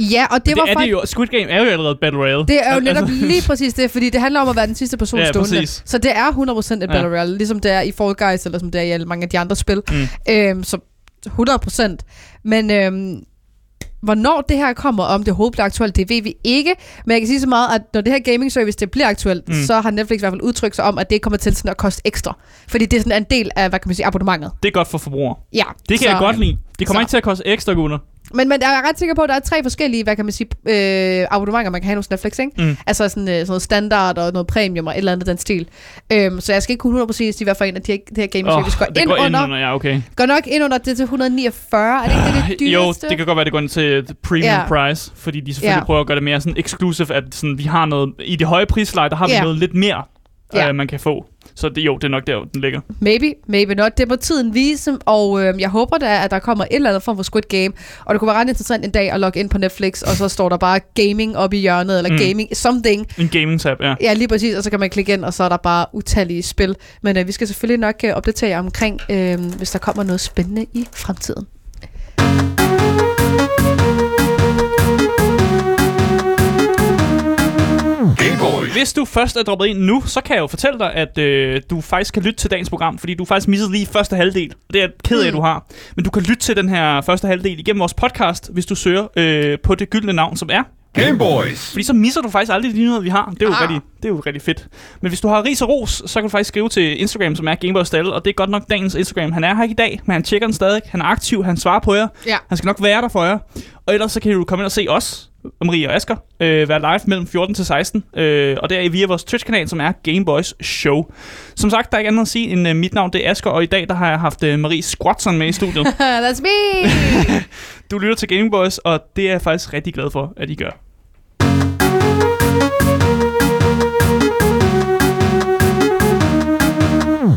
ja, og det, Det, var faktisk... jo. Squid Game er jo allerede Battle Royale. Det er jo Al- netop lige præcis det, fordi det handler om at være den sidste person Ja, stående. præcis. Så det er 100% et Battle Royale, ligesom det er i Fall Guys, eller som det er i alle mange af de andre spil. Mm. Øhm, så 100%. Men øhm, hvornår det her kommer, om det overhovedet bliver aktuelt, det ved vi ikke. Men jeg kan sige så meget, at når det her gaming service det bliver aktuelt, Mm. så har Netflix i hvert fald udtrykt sig om, at det kommer til sådan at koste ekstra. Fordi det er sådan en del af, hvad kan man sige, abonnementet. Det er godt for forbrugere. Ja. Det kan så, jeg godt lide. Det kommer så. ikke til at koste ekstra gunder. Men, men jeg er ret sikker på, at der er tre forskellige, hvad kan man sige, øh, abonnementer, man kan have hos Netflix, ikke? Mm. Altså sådan, øh, sådan noget standard og noget premium og et eller andet den stil. Øhm, så jeg skal ikke kunne 100% sige, hvad for en af de her, det her gaming service går, ind går under. ind under, ja, okay. Går nok ind under det til 149, er det ikke det, det Jo, dyreste? det kan godt være, det går ind til premium Ja. price, fordi de selvfølgelig Ja. prøver at gøre det mere sådan exclusive, at sådan, vi har noget, i det høje prisleje, der har vi Ja. noget lidt mere, Ja. øh, man kan få. Så det, jo, det er nok der, den ligger. Maybe, maybe not. Det må tiden vise, og øh, jeg håber da, at der kommer et eller andet form for Squid Game. Og det kunne være ret interessant en dag at logge ind på Netflix, og så står der bare gaming oppe i hjørnet, eller Mm. gaming something. En gaming-tab, ja. Ja, lige præcis, og så kan man klikke ind, og så er der bare utallige spil. Men øh, vi skal selvfølgelig nok øh, opdatere omkring, øh, hvis der kommer noget spændende i fremtiden. Hvis du først er droppet ind nu, så kan jeg jo fortælle dig, at øh, du faktisk kan lytte til dagens program, fordi du faktisk missede lige første halvdel. Det er jeg ked af, Mm. du har. Men du kan lytte til den her første halvdel igennem vores podcast, hvis du søger øh, på det gyldne navn, som er Gameboys. Fordi så misser du faktisk aldrig de nyheder, vi har. Det er jo, Ah. rigtig, det er jo rigtig fedt. Men hvis du har ris og ros, så kan du faktisk skrive til Instagram, som er Gameboys Stalle, og det er godt nok dagens Instagram. Han er her ikke i dag, men han tjekker den stadig. Han er aktiv, han svarer på jer. Ja. Han skal nok være der for jer. Og ellers så kan du komme ind og se os Marie og Asger, øh, være live mellem 14 til 16. Øh, og det er via vores Twitch-kanal, som er Gameboys Show. Som sagt, der er ikke andet at sige end øh, mit navn, det er Asger, og i dag der har jeg haft øh, Marie Squatson med i studiet. That's me! du lytter til Gameboys, og det er jeg faktisk rigtig glad for, at I gør.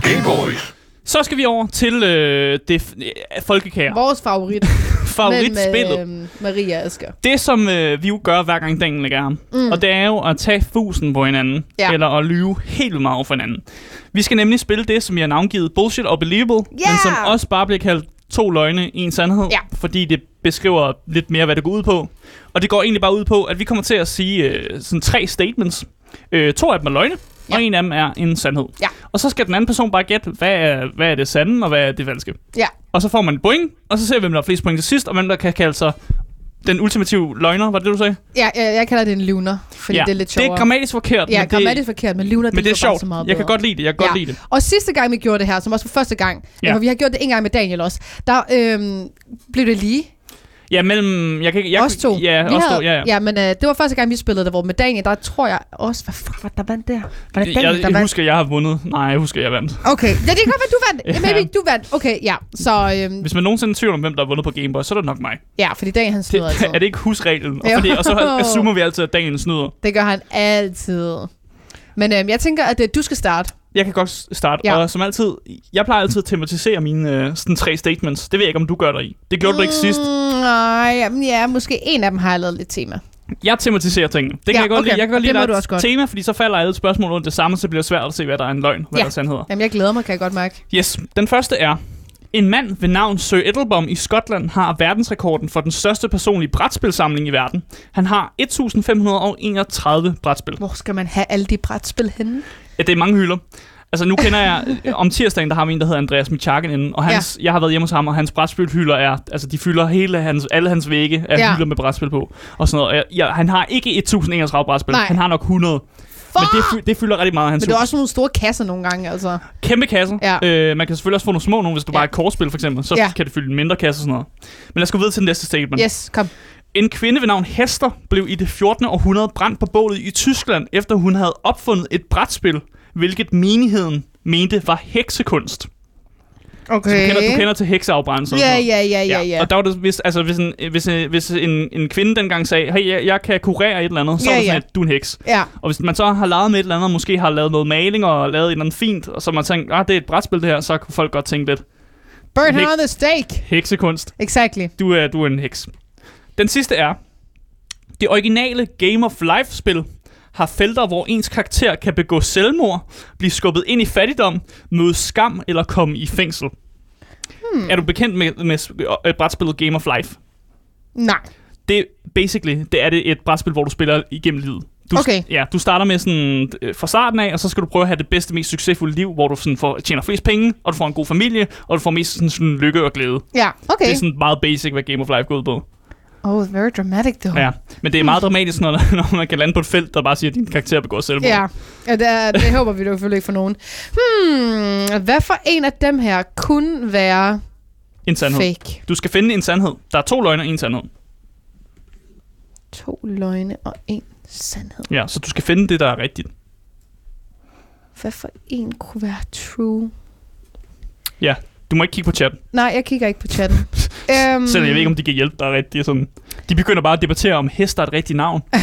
Game Boys. Så skal vi over til øh, det øh, folkekære. Vores favorit. Favoritspillet. Mellem, øh, Maria Asger. Det, som øh, vi jo gør, hver gang dagen ligger ham, mm. og det er jo at tage fusen på hinanden, Ja. eller at lyve helt meget for hinanden. Vi skal nemlig spille det, som jeg har navngivet Bullshit og Believable, men Yeah! som også bare bliver kaldt to løgne, en sandhed, Ja. fordi det beskriver lidt mere, hvad det går ud på. Og det går egentlig bare ud på, at vi kommer til at sige øh, sådan tre statements. Øh, to af dem er løgne, ja. og en af dem er en sandhed. Ja. Og så skal den anden person bare gætte, hvad er, hvad er det sande, og hvad er det falske. Ja. Og så får man et point, og så ser vi, hvem der har flest point til sidst, og hvem der kan kalde sig den ultimative løgner, var det det, du sagde? Ja, jeg, jeg kalder det en luner, fordi ja. det er lidt det sjovere. er grammatisk forkert, Ja, grammatisk forkert, men det, men det er lyder bare sjovt. så meget Jeg kan bedre. godt lide det, jeg kan Ja. godt lide det. Og sidste gang, vi gjorde det her, som også var første gang, ja. for vi har gjort det en gang med Daniel også, der øhm, blev det lige. Ja, mellem... Jeg kan, jeg, os to. Ja, vi os havde, to, ja, ja. ja men øh, det var første gang, vi spillede det, hvor med Daniel, der tror jeg også, hvad fuck var det, der vandt der? Var det Daniel, jeg, der jeg vandt? husker, jeg har vundet. Nej, jeg husker, jeg vandt. Okay, ja, det kan godt være, du vandt. Ja. Maybe du vandt. Okay, ja. Så øhm, Hvis man nogensinde tvivler om, hvem der har vundet på Gameboy, så er det nok mig. ja, fordi Daniel han Det, snyder altid. er det ikke husreglen? Og, fordi, og så assumer vi altid, at Daniel snyder. Det gør han altid. Men øhm, jeg tænker, at øh, du skal starte. Jeg kan godt starte, Ja. og som altid, jeg plejer altid at tematisere mine øh, sådan tre statements. Det ved jeg ikke, om du gør der i. Det gjorde du ikke sidst. Mm, nej, jamen, ja, måske en af dem har jeg lavet lidt tema. Jeg tematiserer tingene. Det kan Ja, jeg godt okay. lide. Jeg kan godt lide, at der er tema, fordi så falder alle spørgsmål under det samme, så bliver det svært at se, hvad der er en løgn, hvad Ja. der er sandheder. Jamen, jeg glæder mig, kan jeg godt mærke. Yes, den første er... En mand ved navn Sir Edelbom i Skotland har verdensrekorden for den største personlige brætspilsamling i verden. Han har 1531 brætspil. Hvor skal man have alle de brætspil henne? Ja, det er mange hylder. Altså nu kender jeg, om tirsdagen, der har vi en, der hedder Andreas Michaken inden, og hans, ja. jeg har været hjemme hos ham, og hans brætspilhylder er, altså de fylder hele hans, alle hans vægge af ja. Ja. hylder med brætspil på, og sådan noget. Og Jeg, jeg, han har ikke 1031 brætspil, Nej. han har nok 100. Fuck! Men det, det fylder rigtig meget af hans Men det er også nogle store kasser nogle gange, altså. Kæmpe kasser. Ja. Øh, man kan selvfølgelig også få nogle små nogle, hvis du Ja. bare er et kortspil for eksempel, så Ja. kan det fylde en mindre kasse og sådan noget. Men lad os gå videre til den næste statement. Yes, kom. En kvinde ved navn Hester blev i det 14. århundrede brændt på bålet i Tyskland, efter hun havde opfundet et brætspil, hvilket menigheden mente var heksekunst. Okay. Du kender, du kender til hekseafbrændelser. og Ja, ja, ja, ja, ja. Og der var det, hvis, altså, hvis, en, hvis, en, hvis en, en kvinde dengang sagde, hey, jeg, jeg kan kurere et eller andet, så Ja, er det sådan, ja. at du er en heks. Ja, Og hvis man så har lavet med et eller andet, måske har lavet noget maling og lavet et eller andet fint, og så man tænkt, ah, det er et brætspil det her, så kunne folk godt tænke lidt, burn her on the stake. heksekunst. Exactly. Du er, du er en heks. Den sidste er, det originale Game of Life-spil har felter, hvor ens karakter kan begå selvmord, blive skubbet ind i fattigdom, møde skam eller komme i fængsel. Hmm. Er du bekendt med, med øh, brætspillet Game of Life? Nej. Det basically, det er det et brætspil, hvor du spiller igennem livet. Du, Okay. Ja, du starter med sådan øh, fra starten af, og så skal du prøve at have det bedste, mest succesfulde liv, hvor du sådan får, tjener flest penge, og du får en god familie, og du får mest sådan, sådan lykke og glæde. Ja, okay. Det er sådan meget basic, hvad Game of Life går ud på. Oh, very dramatic, though. Ja, men det er meget dramatisk, når, når man kan lande på et felt, der bare siger, at din karakter begår selvmord. Ja, ja det, er, det håber vi selvfølgelig ikke for nogen. Hmm, hvad for en af dem her kunne være En sandhed. fake? Du skal finde en sandhed. Der er to løgne og en sandhed. To løgne og en sandhed. Ja, så du skal finde det, der er rigtigt. Hvad for en kunne være true? Ja, du må ikke kigge på chat. Nej, jeg kigger ikke på chatten. um, Selvom jeg ved ikke, om de kan hjælpe dig rigtigt. Sådan. De begynder bare at debattere, om hest er et rigtigt navn.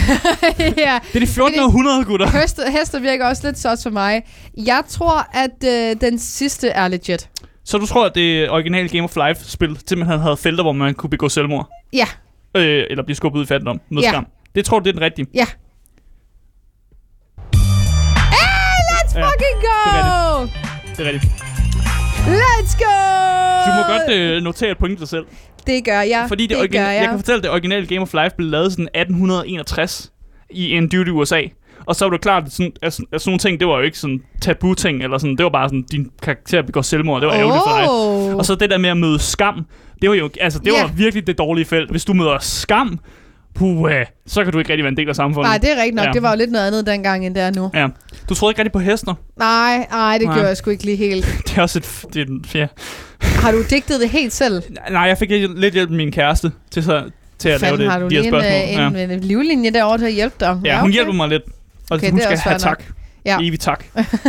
ja, Det er det 14. århundrede, gutter. hester, hester virker også lidt sås for mig. Jeg tror, at øh, den sidste er legit. Så du tror, at det originale Game of Life-spil simpelthen havde felter, hvor man kunne begå selvmord? Ja, Øh, eller blive skubbet ud i fattigdom med Ja. skam. Det tror du, det er den rigtige. ja. Hey, let's Ja, fucking go! det er Det er rigtigt. Let's go! Du må godt øh, notere et point til dig selv. Det gør jeg. Fordi det, det gør jeg. jeg. kan fortælle, at det originale Game of Life blev lavet sådan 1861 i en duty USA. Og så var det klart, at sådan, at, sådan- nogle ting, det var jo ikke sådan tabu-ting, eller sådan, det var bare sådan, din karakter begår selvmord, det var ærgerligt for dig. Oh. Og så det der med at møde skam, det var jo, altså det Ja. var virkelig det dårlige felt. Hvis du møder skam, puh, så kan du ikke rigtig være en del af samfundet. Nej, det er rigtigt nok. Ja. Ja. Det var jo lidt noget andet dengang, end det er nu. Ja. Du troede ikke rigtig på hester. Nej, nej, det Nej. gjorde jeg sgu ikke lige helt. Det er også et... Det er, en- ja. Har du digtet det helt selv? Nej, jeg fik lidt hjælp af min kæreste til så... til at Fanden, lave har det, du de her spørgsmål. en, øh, en, en livlinje derovre til at hjælpe dig? ja. ja, hun okay. hjælper mig lidt. Og Okay, hun skal have nok. tak. Ja. Evig tak.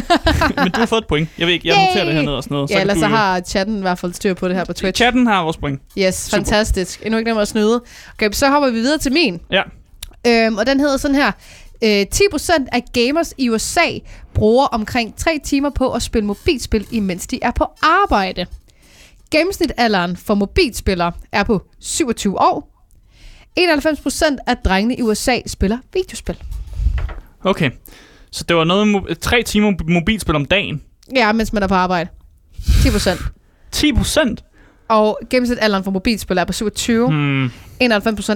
Men du har fået et point. Jeg ved ikke, jeg Yay! noterer det hernede og sådan noget. Ja, kan ellers så har chatten i hvert fald styr på det her på Twitch. Chatten har vores point. Yes, Super. fantastisk. Endnu ikke nemt at snyde. Okay, så hopper vi videre til min. Ja. Øhm, og den hedder sådan her. Øh, 10% af gamers i USA bruger omkring 3 timer på at spille mobilspil, imens de er på arbejde. Gennemsnitalderen for mobilspillere er på 27 år. 91% af drengene i USA spiller videospil. Okay. Så det var noget tre timer mobilspil om dagen. Ja, mens man er på arbejde. 10%. 10 procent? Og gennemsnitalderen for mobilspil er på 27. Hmm. 91%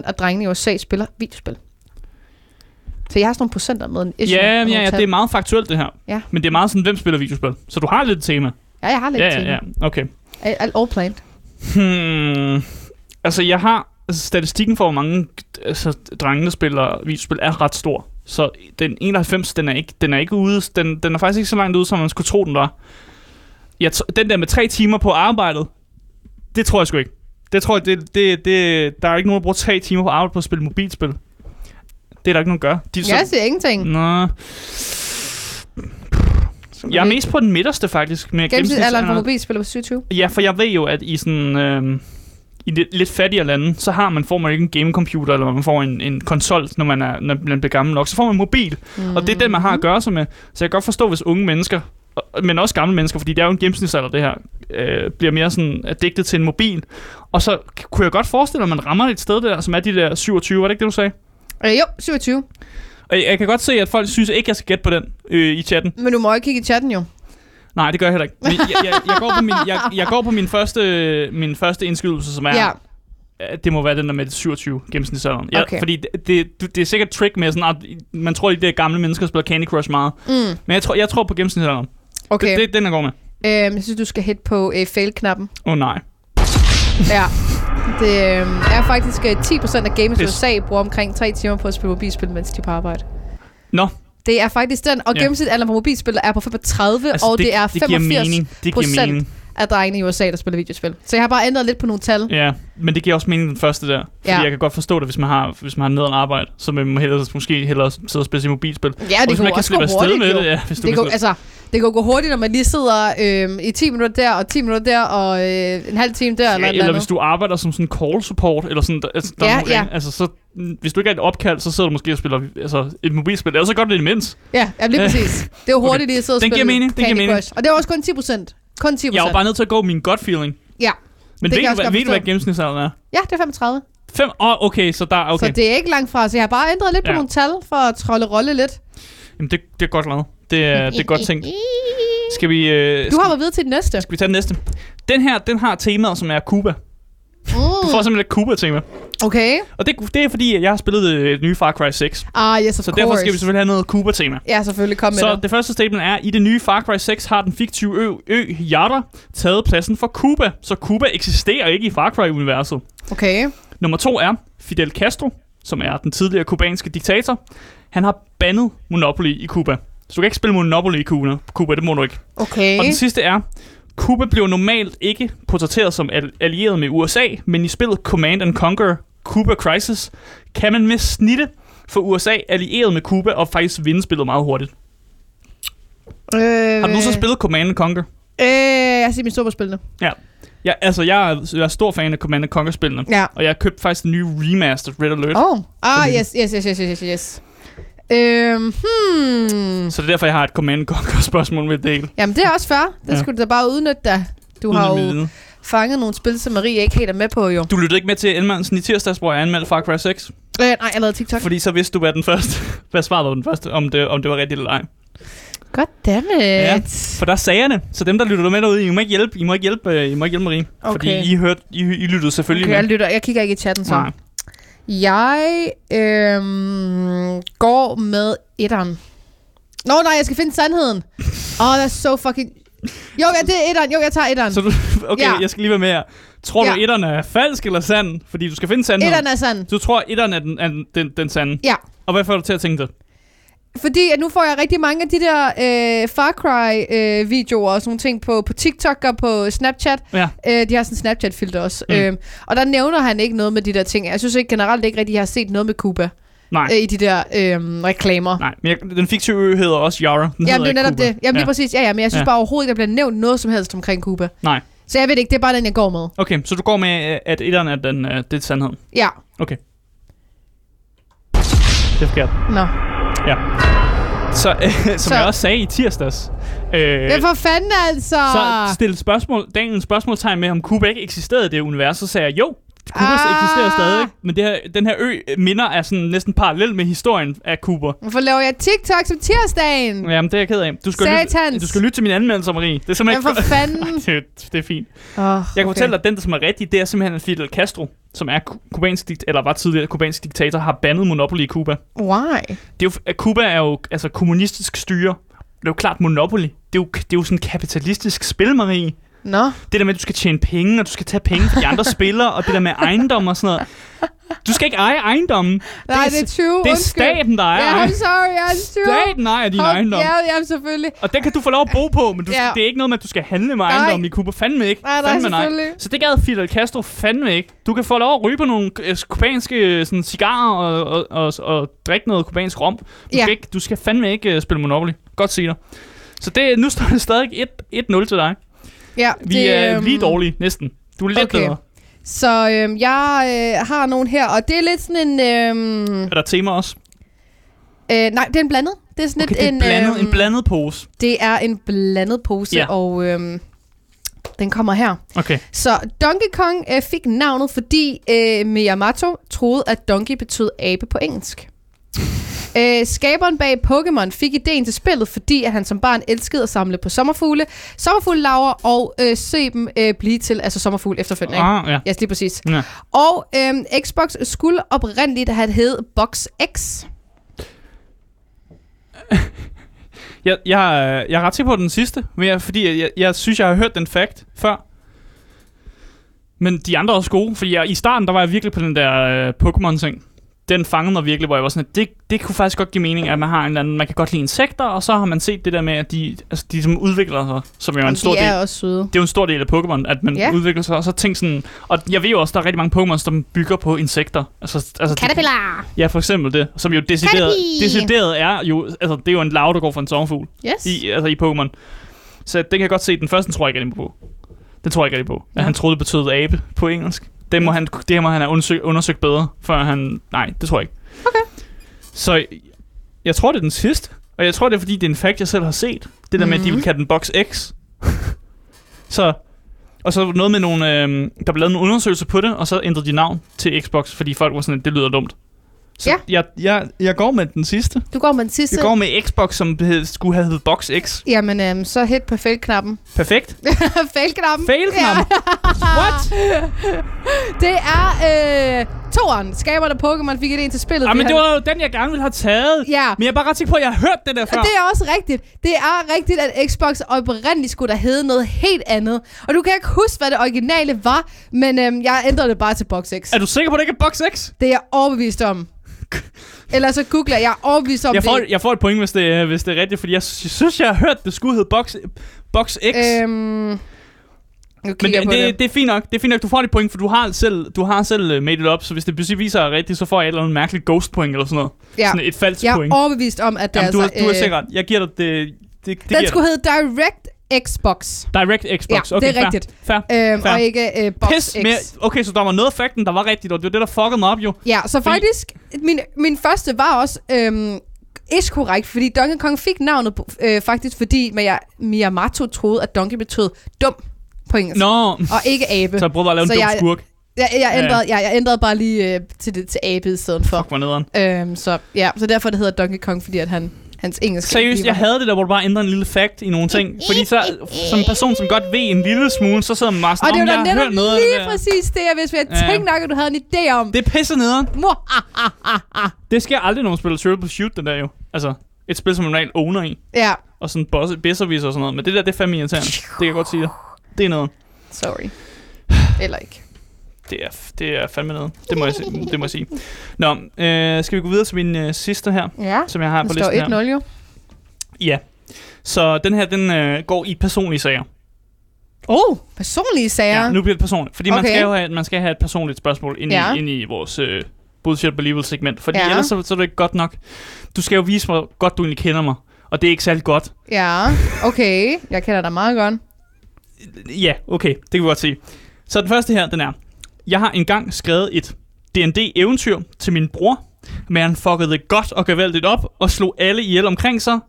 af drengene i USA spiller videospil. Så jeg har sådan nogle procenter med en issue. Ja, ja, ja, det er meget faktuelt det her. Ja. Men det er meget sådan, hvem spiller videospil? Så du har lidt tema. ja, jeg har lidt Ja, til ja, ja. Okay. All, all planned. Hmm. Altså, jeg har... Altså, statistikken for, hvor mange altså, drenge, der spiller videospil, er ret stor. Så den 91, den er ikke, den er ikke ude. Den, den er faktisk ikke så langt ude, som man skulle tro, den var. Jeg den der med tre timer på arbejdet, det tror jeg sgu ikke. Det tror jeg, det, det, det, der er ikke nogen, der bruger tre timer på arbejde på at spille mobilspil. Det er der ikke nogen, der gør. De, Jeg siger ingenting. Nå. Jeg er mest på den midterste, faktisk. Med Gennemsnitalderen for gennemsnitsalderen. mobilspil på 27. Ja, for jeg ved jo, at i sådan... Øh, i lidt, lidt fattigere lande, så har man, får man ikke en gamecomputer, eller man får en, en konsol, når man, er, når man bliver gammel nok. Så får man en mobil, mm. og det er den, man har at gøre sig med. Så jeg kan godt forstå, hvis unge mennesker, men også gamle mennesker, fordi det er jo en gennemsnitsalder, det her, øh, bliver mere sådan addiktet til en mobil. Og så kunne jeg godt forestille mig, at man rammer et sted der, som er de der 27, var det ikke det, du sagde? Øh, jo, 27. Og jeg, jeg kan godt se, at folk synes ikke, jeg skal gætte på den øh, i chatten. Men du må ikke kigge i chatten jo. Nej, det gør jeg heller ikke. Men jeg, jeg, jeg, går, på min, jeg, jeg går på min første, min første indskydelse, som er, Ja. det må være den der med det 27 gennemsnitsalderen. Ja, Okay. Fordi det, det, det er sikkert trick med sådan, at man tror, at de der gamle mennesker spiller Candy Crush meget. Mm, Men jeg tror, jeg tror på gennemsnitsalderen. okay. Det, det, den jeg går med. Øhm, jeg synes, du skal hit på øh, fail-knappen. Åh oh, nej. Ja. Det øh, er faktisk øh, 10% af gamers i. USA bruger omkring 3 timer på at spille mobilspil, mens de er på arbejde. Nå, Det er faktisk den, og Ja. gennemsnitalderen på mobilspil er på 35, altså, og det, det, er det giver 85 mening. Det procent. af drengene i USA, der spiller videospil. Så jeg har bare ændret lidt på nogle tal. Ja, men det giver også mening den første der. Fordi Ja. jeg kan godt forstå det, hvis man har, hvis man har nederen arbejde. Så man hellere, måske hellere sidde og spille sit mobilspil. Ja, og det hvis kan man kan slippe afsted med jo. det, ja, hvis du Det kan går, altså, det kan gå hurtigt, når man lige sidder øh, i 10 minutter der, og 10 minutter der, og øh, en halv time der, Ja, eller, eller, eller hvis du arbejder som sådan call support, eller sådan, der, altså, der Ja, er ja. altså, så, hvis du ikke er et opkald, så sidder du måske og spiller altså, et mobilspil. Ellers så gør du det imens. Ja, ja lige præcis. Det er jo hurtigt lige at sidde og Den spille giver mening, den giver mening. Crush. Og det er også kun 10 procent. Kun 10 Jeg er procent. bare nødt til at gå min gut feeling. Ja. Men Det ved du, ved du, hvad gennemsnitsalderen er? Ja, det er 35. Fem? Åh, oh, okay, så der okay. Så det er ikke langt fra. Så jeg har bare ændret lidt på Ja. nogle tal for at trolle rolle lidt. Jamen, det, det er godt lavet. Det er, det er godt tænkt. Skal vi, øh, Du skal, hopper videre til det næste. skal vi tage den næste? Den her, den har temaet, som er Cuba. Du får Mm, simpelthen et Cuba-tema. okay. Og det, det er fordi, at jeg har spillet øh, et nye Far Cry 6. Ah, yes, of Så course. derfor skal vi selvfølgelig have noget Cuba-tema. Ja, selvfølgelig. Kom med Så det. det første statement er, i det nye Far Cry 6 har den fiktive ø, ø Yara taget pladsen for Cuba, så Cuba eksisterer ikke i Far Cry-universet. Okay. Nummer to er Fidel Castro, som er den tidligere kubanske diktator. Han har bandet Monopoly i Cuba. Så du kan ikke spille Monopoly i Cuba, Cuba det må du ikke. Okay. Og den sidste er, Cuba blev normalt ikke portrætteret som al- allieret med USA, men i spillet Command and Conquer Cuba Crisis kan man med snitte for USA allieret med Cuba og faktisk vinde spillet meget hurtigt. Øh, Har du så spillet Command and Conquer? Øh, jeg har set min superspillene. Ja, altså, jeg er, jeg er stor fan af Command Conquer-spillene. Ja. Og jeg har købt faktisk den nye remastered Red Alert. Oh. Ah, yes, yes, yes, yes, yes, yes. Øhm, hmm. Så det er derfor, jeg har et Command Conquer-spørgsmål med del. Jamen, det er også fair. Det Ja. skulle du da bare udnytte da. Du har Uden at jo fanget nogle spil, som Marie ikke helt er med på, jo. Du lyttede ikke med til Elmansen i tirsdags, hvor jeg anmeldte Far Cry 6. Øh, nej, jeg lavede TikTok. Fordi så vidste du, hvad den første... hvad svaret var den første, om det, om det var rigtigt eller ej. Goddammit. Ja, For der jeg det. Så dem, der lytter med derude, I må ikke hjælpe, I må ikke hjælpe, øh, I må ikke hjælpe Marie. Okay. Fordi I, hørte, I, I lyttede selvfølgelig Okay, jeg med. lytter. Jeg kigger ikke i chatten så. Nej. Jeg øhm, går med etteren. Nå nej, jeg skal finde sandheden. Åh, oh, that's so fucking... Jo, ja, det er etteren. Jo, jeg tager etteren. Så du, okay, Ja. jeg skal lige være med her. Tror du, Ja. etteren er falsk eller sand? Fordi du skal finde sandheden. Etteren er sand. Du tror, etteren er den, er den, den, den sande. Ja. Og hvad får du til at tænke det? Fordi at nu får jeg rigtig mange af de der øh, Far Cry-videoer og sådan nogle ting på, på TikTok og på Snapchat. Ja. Øh, de har sådan en Snapchat-filter også. Mm. Øh, og der nævner han ikke noget med de der ting. Jeg synes ikke generelt ikke rigtig, jeg har set noget med Cuba Nej. øh, i de der øh, reklamer. Nej, men jeg, den fiktive ø hedder også Yara. Den Jamen, det er netop Cuba. det. Jamen, lige ja. præcis. Ja, ja, men jeg synes Ja. bare overhovedet ikke, der bliver nævnt noget som helst omkring Cuba. Nej. Så jeg ved ikke, det er bare den, jeg går med. Okay, så du går med, øh, at etteren er, den, øh, det er sandheden. Ja. Okay. Det er forkert. Nå. Ja. Så, øh, som Så- jeg også sagde i tirsdags, øh, Men for fanden altså! så stillede spørgsmål, Daniel spørgsmålstegn med, om Cuba ikke eksisterede i det univers, så sagde jeg, jo, Cuba Ah. eksisterer stadig, men det her, den her ø minder er sådan næsten parallel med historien af Cuba. Hvorfor laver jeg TikTok som tirsdagen? Jamen, det er jeg ked af. Du skal, lytte, du skal lytte til min anmeldelse, Marie. Det er simpelthen for fanden. det, det er fint. Oh, Jeg kan fortælle dig, at den, der som er rigtig, det er simpelthen, Fidel Castro, som er ku- kubansk dikt- eller var tidligere kubansk diktator, har bandet Monopoly i Cuba. Why? Det er jo, at Cuba er jo altså kommunistisk styre. Det er jo klart Monopoly. Det er jo, det er jo sådan kapitalistisk spil, Marie. Nå. Det der med, at du skal tjene penge, og du skal tage penge fra de andre spillere, og det der med ejendom og sådan noget. Du skal ikke eje ejendommen. Nej, det er 20. Det er undskyld. staten, der ejer Ja, ej- I'm sorry, I'm 20. Staten ejer din ejendom. Ja, ja, selvfølgelig. Og den kan du få lov at bo på, men du, Ja. det er ikke noget med, at du skal handle med Nej. ejendommen i Cuba. Fandme ikke. Nej, nej, fandme selvfølgelig. Så det gad Fidel Castro fandme ikke. Du kan få lov at ryge på nogle øh, kubanske øh, sådan, cigarer og, og, og, og, drikke noget kubansk rom. Du, Ja. skal, ikke, du skal fandme ikke uh, spille Monopoly. Godt sige dig. Så det, nu står det stadig 1 1-0 til dig. Ja, Vi det, er øhm, lige dårlige, næsten. Du er lidt okay. bedre. Så øhm, jeg øh, har nogen her, og det er lidt sådan en... Øhm, Er der tema også? øh, nej, det er en blandet. Det er sådan Okay, lidt det er en... blandet, øhm, en blandet pose. Det er en blandet pose, Ja. og øhm, den kommer her. Okay. Så Donkey Kong øh, fik navnet, fordi øh, Miyamoto troede, at donkey betød abe på engelsk. Øh, skaberen bag Pokémon fik ideen til spillet, fordi at han som barn elskede at samle på sommerfugle, sommerfuglelaver og øh, se dem øh, blive til altså sommerfugle efterfølgende. Ah, ja. Ja, lige præcis. ja. Og øhm, Xbox skulle oprindeligt have hed Box X. Jeg, jeg, jeg er ret sikker på den sidste, men jeg, fordi jeg, jeg, jeg synes, jeg har hørt den fact før. Men de andre er også gode, fordi jeg, i starten, der var jeg virkelig på den der øh, Pokémon-ting. Den fangede mig virkelig, hvor jeg var sådan, at det, det kunne faktisk godt give mening, at man har en eller anden, man kan godt lide insekter, og så har man set det der med, at de, altså, de som udvikler sig, som jo er en stor de del. er også søde. Det er jo en stor del af Pokémon, at man Ja. udvikler sig, og så tænk sådan... Og jeg ved jo også, der er rigtig mange Pokémon, som bygger på insekter. Altså, altså Caterpillar! Ja, for eksempel det, som jo decideret, Caterpie! decideret er jo... Altså, det er jo en lav, der går for en sommerfugl Yes. i, altså i Pokémon. Så det kan jeg godt se. Den første tror jeg ikke rigtig på. Den tror jeg ikke rigtig på. At Ja. han troede, det betød abe på engelsk. Det må han, det må han have undersøgt, undersøgt bedre, før han... Nej, det tror jeg ikke. Okay. Så jeg tror, det er den sidste. Og jeg tror, det er fordi, det er en fact, jeg selv har set. Det der med, at de Mhm. vil kalde den Box X. så... Og så noget med nogle... Øh, der blev lavet en undersøgelse på det, og så ændrede de navn til Xbox, fordi folk var sådan, det lyder dumt. Så Ja. jeg, jeg, jeg går med den sidste. Du går med den sidste. Jeg går med Xbox, som hed, skulle have heddet Box X. Jamen, øhm, så hit på fail-knappen. Perfekt. fail-knappen. Fail-knappen. What? Det er øh, toeren. Skaberne Pokémon fik idéen til spillet. Ja, fordi men det var jo den, jeg gerne ville have taget. Ja. Men jeg er bare ret sikker på, at jeg har hørt det der før. Og det er også rigtigt. Det er rigtigt, at Xbox oprindeligt skulle da hedde noget helt andet. Og du kan ikke huske, hvad det originale var, men øhm, jeg ændrede det bare til Box X. Er du sikker på, at det ikke er Box X? Det er jeg overbevist om. Eller så googler jeg. Jeg er overbevist om Jeg får, det. jeg får et point, hvis det, er- hvis det er rigtigt, fordi jeg, sy- jeg synes, jeg har hørt, det skulle hedde Box, Box X. Øhm, nu men jeg det, det, det. det, er fint nok. Det er fint nok. Du får dit point, for du har selv, du har selv uh, made it up, så hvis det pludselig viser sig rigtigt, så får jeg et eller andet mærkeligt ghost point eller sådan noget. Ja. Sådan et falsk Jeg point. er overbevist om, at det Jamen, du, altså... har, du har øh, sikkert. Jeg giver dig det. Det, det Den skulle hedde Direct Xbox. Direct Xbox. Ja, okay, det er fair, rigtigt. Fair. Øhm, Fair. og ikke øh, Box Pis, X. men, okay, så der var noget af fakten, der var rigtigt, og det var det, der fuckede mig op jo. Ja, så Fordi- faktisk, min, min første var også øhm, is korrekt, fordi Donkey Kong fik navnet øh, faktisk, fordi Mia- Miyamoto troede, at Donkey betød dum på engelsk. Nå, Og ikke abe. så jeg prøvede bare at lave en Så dum jeg- skurk. Jeg, jeg, Ja, ja. ændrede, jeg, jeg ændrede bare lige øh, til, det, til abe i stedet for. Fuck, hvor nederen. Øhm, så ja, så derfor det hedder Donkey Kong, fordi at han, hans engelsk Seriøst, jeg havde det der, hvor du bare ændrede en lille fact i nogle ting. Fordi så, som en person, som godt ved en lille smule, så sidder man bare Og sådan, det om var jeg da netop noget lige det præcis det, jeg vidste. Jeg Ja. tænkte nok, at du havde en idé om. Det er pisse nederen. Mor, Det sker aldrig, når man spiller Triple Shoot, den der jo. Altså, et spil, som man normalt owner i. ja, Og sådan boss, besserviser og sådan noget. Men det der, det er fandme irriterende. Det kan jeg godt sige dig. Det er noget. sorry. Eller ikke. Det er, det er fandme noget. Det må jeg, det må jeg sige. Nå, øh, skal vi gå videre til min øh, sidste her, Ja, som jeg har på står listen her? 1-0 jo. Ja. Så den her, den øh, går i personlige sager. Oh, personlige sager. Ja, nu bliver det personligt. Fordi okay. man, skal jo have, man skal have et personligt spørgsmål ind, Ja. i, ind i vores øh, bullshit believable segment. Fordi Ja. ellers så, så er det ikke godt nok. Du skal jo vise, hvor godt du egentlig kender mig. Og det er ikke særlig godt. Ja, okay. Jeg kender dig meget godt. Ja, okay, det kan vi godt se. Så den første her, den er, jeg har engang skrevet et D&D-eventyr til min bror, men han fuckede det godt og gevaldigt op og slog alle ihjel omkring sig,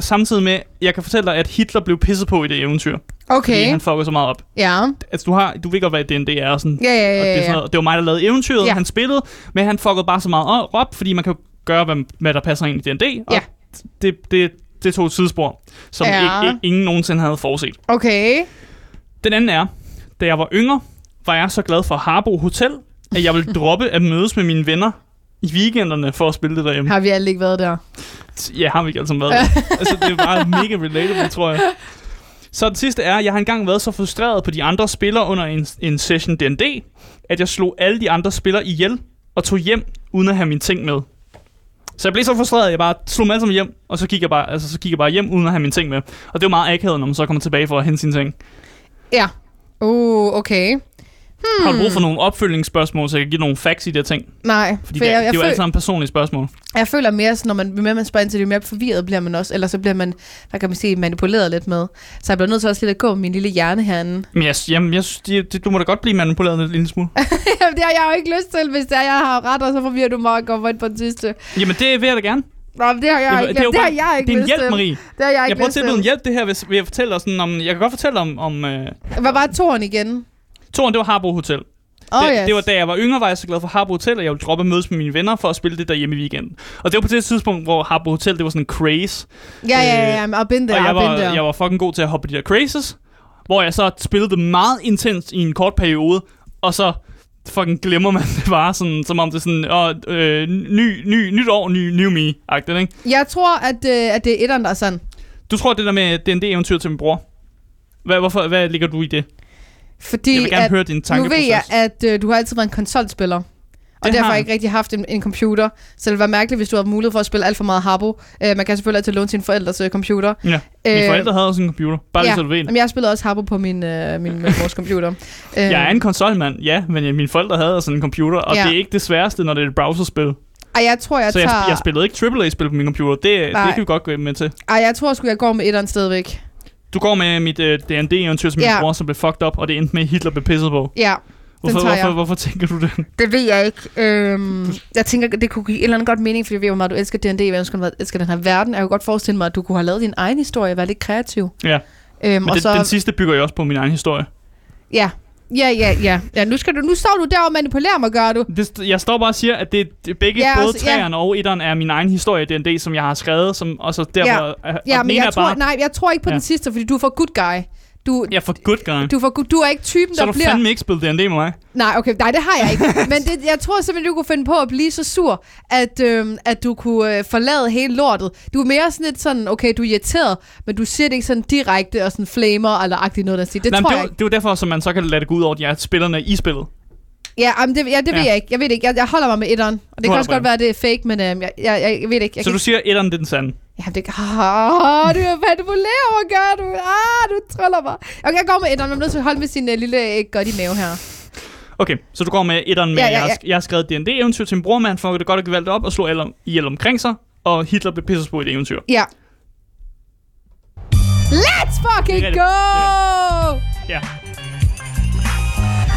samtidig med, jeg kan fortælle dig, at Hitler blev pisset på i det eventyr, fordi Okay. han fuckede så meget op. Ja. Altså, du, har, du ved godt, hvad D&D er, og sådan, Ja, ja, og det, er ja, sådan ja. noget, det var mig, der lavede eventyret, Ja. han spillede, men han fuckede bare så meget op, fordi man kan gøre, hvad, hvad der passer ind i D&D, og Ja. det, det, det tog et sidespor, som Ja. ikke, ingen nogensinde havde forudset. Okay. Den anden er, da jeg var yngre, var jeg så glad for Harbo Hotel, at jeg ville droppe at mødes med mine venner i weekenderne for at spille det derhjemme. Har vi alle ikke været der? Ja, har vi ikke altså været. altså, det er bare mega relatable, tror jeg. Så den sidste er, jeg har engang været så frustreret på de andre spillere under en, en session D&D, at jeg slog alle de andre spillere ihjel og tog hjem, uden at have mine ting med. Så jeg blev så frustreret, at jeg bare slog dem alle sammen hjem, og så gik jeg bare, altså, så gik jeg bare hjem, uden at have mine ting med. Og det var meget akavet, når man så kommer tilbage for at hente sine ting. Ja. Uh, okay. Hmm. Har du brug for nogle opfølgningsspørgsmål, så jeg kan give nogle facts i de her ting? Nej, Fordi for det, jeg, det jeg, er jo føl- alle sammen personlige spørgsmål. jeg føler mere, sådan, når man, mere man spørger ind til det, jo mere forvirret bliver man også. Eller så bliver man, hvad kan man sige, manipuleret lidt med. Så jeg bliver nødt til også lidt at gå med min lille hjerne herinde. Men jeg, jamen, jeg synes, det, det, du må da godt blive manipuleret en lille smule. Jamen, det har jeg jo ikke lyst til, hvis det er, jeg har ret, og så forvirrer du mig og går ind på den sidste. Jamen, det vil jeg da gerne. Nå, men det har jeg det, ikke, er jo det har jeg ikke det er en hjælp. Marie. Det har jeg Jeg ikke prøver at tilbyde en hjælp det her, hvis, ved at fortælle dig sådan om... Jeg kan godt fortælle om... om uh, Hvad var toren igen? Toren, det var Harbo Hotel. Oh, det, yes. det var da jeg var yngre, var jeg så glad for Harbo Hotel, og jeg ville droppe at mødes med mine venner for at spille det der hjemme i weekenden. Og det var på det tidspunkt, hvor Harbo Hotel, det var sådan en craze. Ja, ja, ja, ja. I've been there, og jeg I've been var, jeg var fucking god til at hoppe de der crazes, hvor jeg så spillede det meget intenst i en kort periode, og så fucking glemmer man det bare, sådan, som om det er sådan, åh, øh, ny, ny, nyt år, ny, new me-agtigt, ikke? Jeg tror, at, øh, at det er etteren, der er sådan. Du tror, det der med D&D-eventyr til min bror, hvad, hvorfor, hvad ligger du i det? Fordi Jeg vil gerne at, høre din nu tankeproces. ved jeg, at øh, du har altid været en konsolspiller. Og Det derfor har jeg. ikke rigtig haft en, en computer. Så det være mærkeligt, hvis du havde mulighed for at spille alt for meget Habbo. Uh, man kan selvfølgelig altid låne sine forældres uh, computer. Ja, mine Øh, forældre havde også en computer, bare lige ja. så du ved. Jamen, jeg spillede også Habbo på min, uh, min min mors computer. Uh, Jeg er en konsolmand, ja, men ja, mine forældre havde sådan en computer, og Ja. det er ikke det sværeste, når det er et browserspil. Ej, jeg tror, jeg så tager... jeg, jeg spillede ikke AAA-spil på min computer, det, det kan vi godt gå med til. Ej, jeg tror sgu, jeg går med etteren stadigvæk. Du går med mit uh, D&D-eventyr til min Ja. bror, som blev fucked up, og det endte med, at Hitler blev pisset på. Ja, Hvorfor, tager jeg. hvorfor, hvorfor tænker du det? det ved jeg ikke. Øhm, jeg tænker, det kunne give et eller andet godt mening, fordi jeg ved, hvor meget du elsker D&D, hvad du elsker den her verden. Jeg kunne godt forestille mig, at du kunne have lavet din egen historie, være lidt kreativ. Ja, Øhm, men og det, så, den sidste bygger jo også på min egen historie. Ja, ja, ja, ja. ja nu, skal du, nu står du der og manipulerer mig, gør du. Det, jeg står bare og siger, at det, det begge, Ja, ja, både altså, ja. træerne og etteren er min egen historie i D&D, som jeg har skrevet, som, og så derfor... og Ja, den men ene jeg er tror, bare, nej, jeg tror ikke på Ja. den sidste, fordi du er for good guy. Du, Jeg er for good guy. du, er for, du er ikke typen, så der har du bliver... fandme ikke spillet D&D med mig. Nej, okay, nej, det har jeg ikke. Men det, jeg tror simpelthen, du kunne finde på at blive så sur, at, øhm, at du kunne øh, forlade hele lortet. Du er mere sådan lidt sådan, okay, du er irriteret, men du siger det ikke sådan direkte og sådan flamer eller agtigt noget, der siger. Det Nej, tror det, jeg er ikke. det er jo derfor, så man så kan lade det gå ud over de her spillerne i spillet. Ja, jamen, det, ja, det ved Ja. jeg ikke. Jeg ved ikke. Jeg, jeg holder mig med etteren. Og det kan også godt være, at det er fake, men øhm, jeg, jeg, jeg, jeg ved ikke. Jeg Så kan du siger, at etteren det er den sande. Ja, det kan... Oh, du er manipulerer mig, gør du. Ah, du triller mig. Okay, jeg går med etteren, men jeg er nødt til at holde med sin uh, lille uh, godt i mave her. Okay, så du går med etteren med, Ja, ja, ja, ja, ja. Jeg, jeg har skrevet D&D-eventyr til min bror, man fuckede det godt og gevaldigt op og slog alle om, ihjel omkring sig, og Hitler blev pisset på i et eventyr. Ja. Let's fucking go! Ja.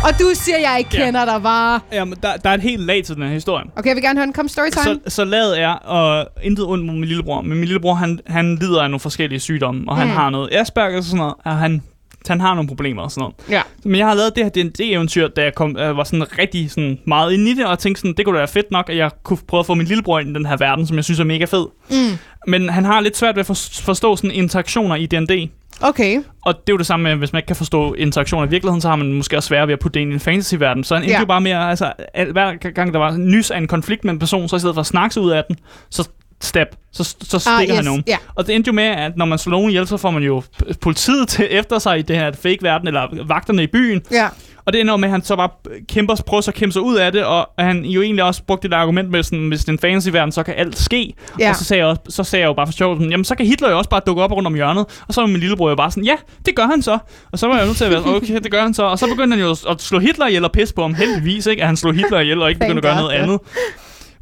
Og du siger, jeg ikke Ja. kender dig bare. Jamen, der, der er et helt lag til den her historie. Okay, jeg vil gerne høre en Come story time. Så, så laget er, og intet ondt mod min lillebror, men min lillebror, han, han lider af nogle forskellige sygdomme, og han Mm. har noget Asperger og sådan noget, og han, han har nogle problemer og sådan noget. Ja. Men jeg har lavet det her D&D-eventyr, da jeg kom, øh, var sådan rigtig sådan meget inde i det, og tænkte sådan, det kunne da være fedt nok, at jeg kunne prøve at få min lillebror ind i den her verden, som jeg synes er mega fed. Mm. Men han har lidt svært ved at for- forstå sådan interaktioner i D&D. Okay. Og det er jo det samme med, hvis man ikke kan forstå interaktioner i virkeligheden, så har man måske også svært ved at putte det ind i en fantasy-verden. Så han endte Ja. jo bare mere, altså, al- hver gang der var nys af en konflikt med en person, så i stedet for at snakke ud af den, så stab, så, så stikker Ah, han yes. nogen. Ja. Og det endte jo med, at når man slår nogen ihjel, så får man jo politiet til efter sig i det her fake-verden, eller vagterne i byen. Ja. Og det ender med, at han så bare kæmper, prøver så at kæmpe sig ud af det, og han jo egentlig også brugte det argument med, sådan, hvis det er en fantasy-verden, så kan alt ske. Ja. Og så sagde, jeg også, så sagde jeg jo bare for sjov, sådan, jamen så kan Hitler jo også bare dukke op rundt om hjørnet. Og så var min lillebror jo bare sådan, ja, det gør han så. Og så var jeg nødt til at være sådan, okay, det gør han så. Og så begyndte han jo at slå Hitler ihjel og pisse på ham. Heldigvis, ikke? At han slog Hitler ihjel og ikke begyndte at gøre noget andet.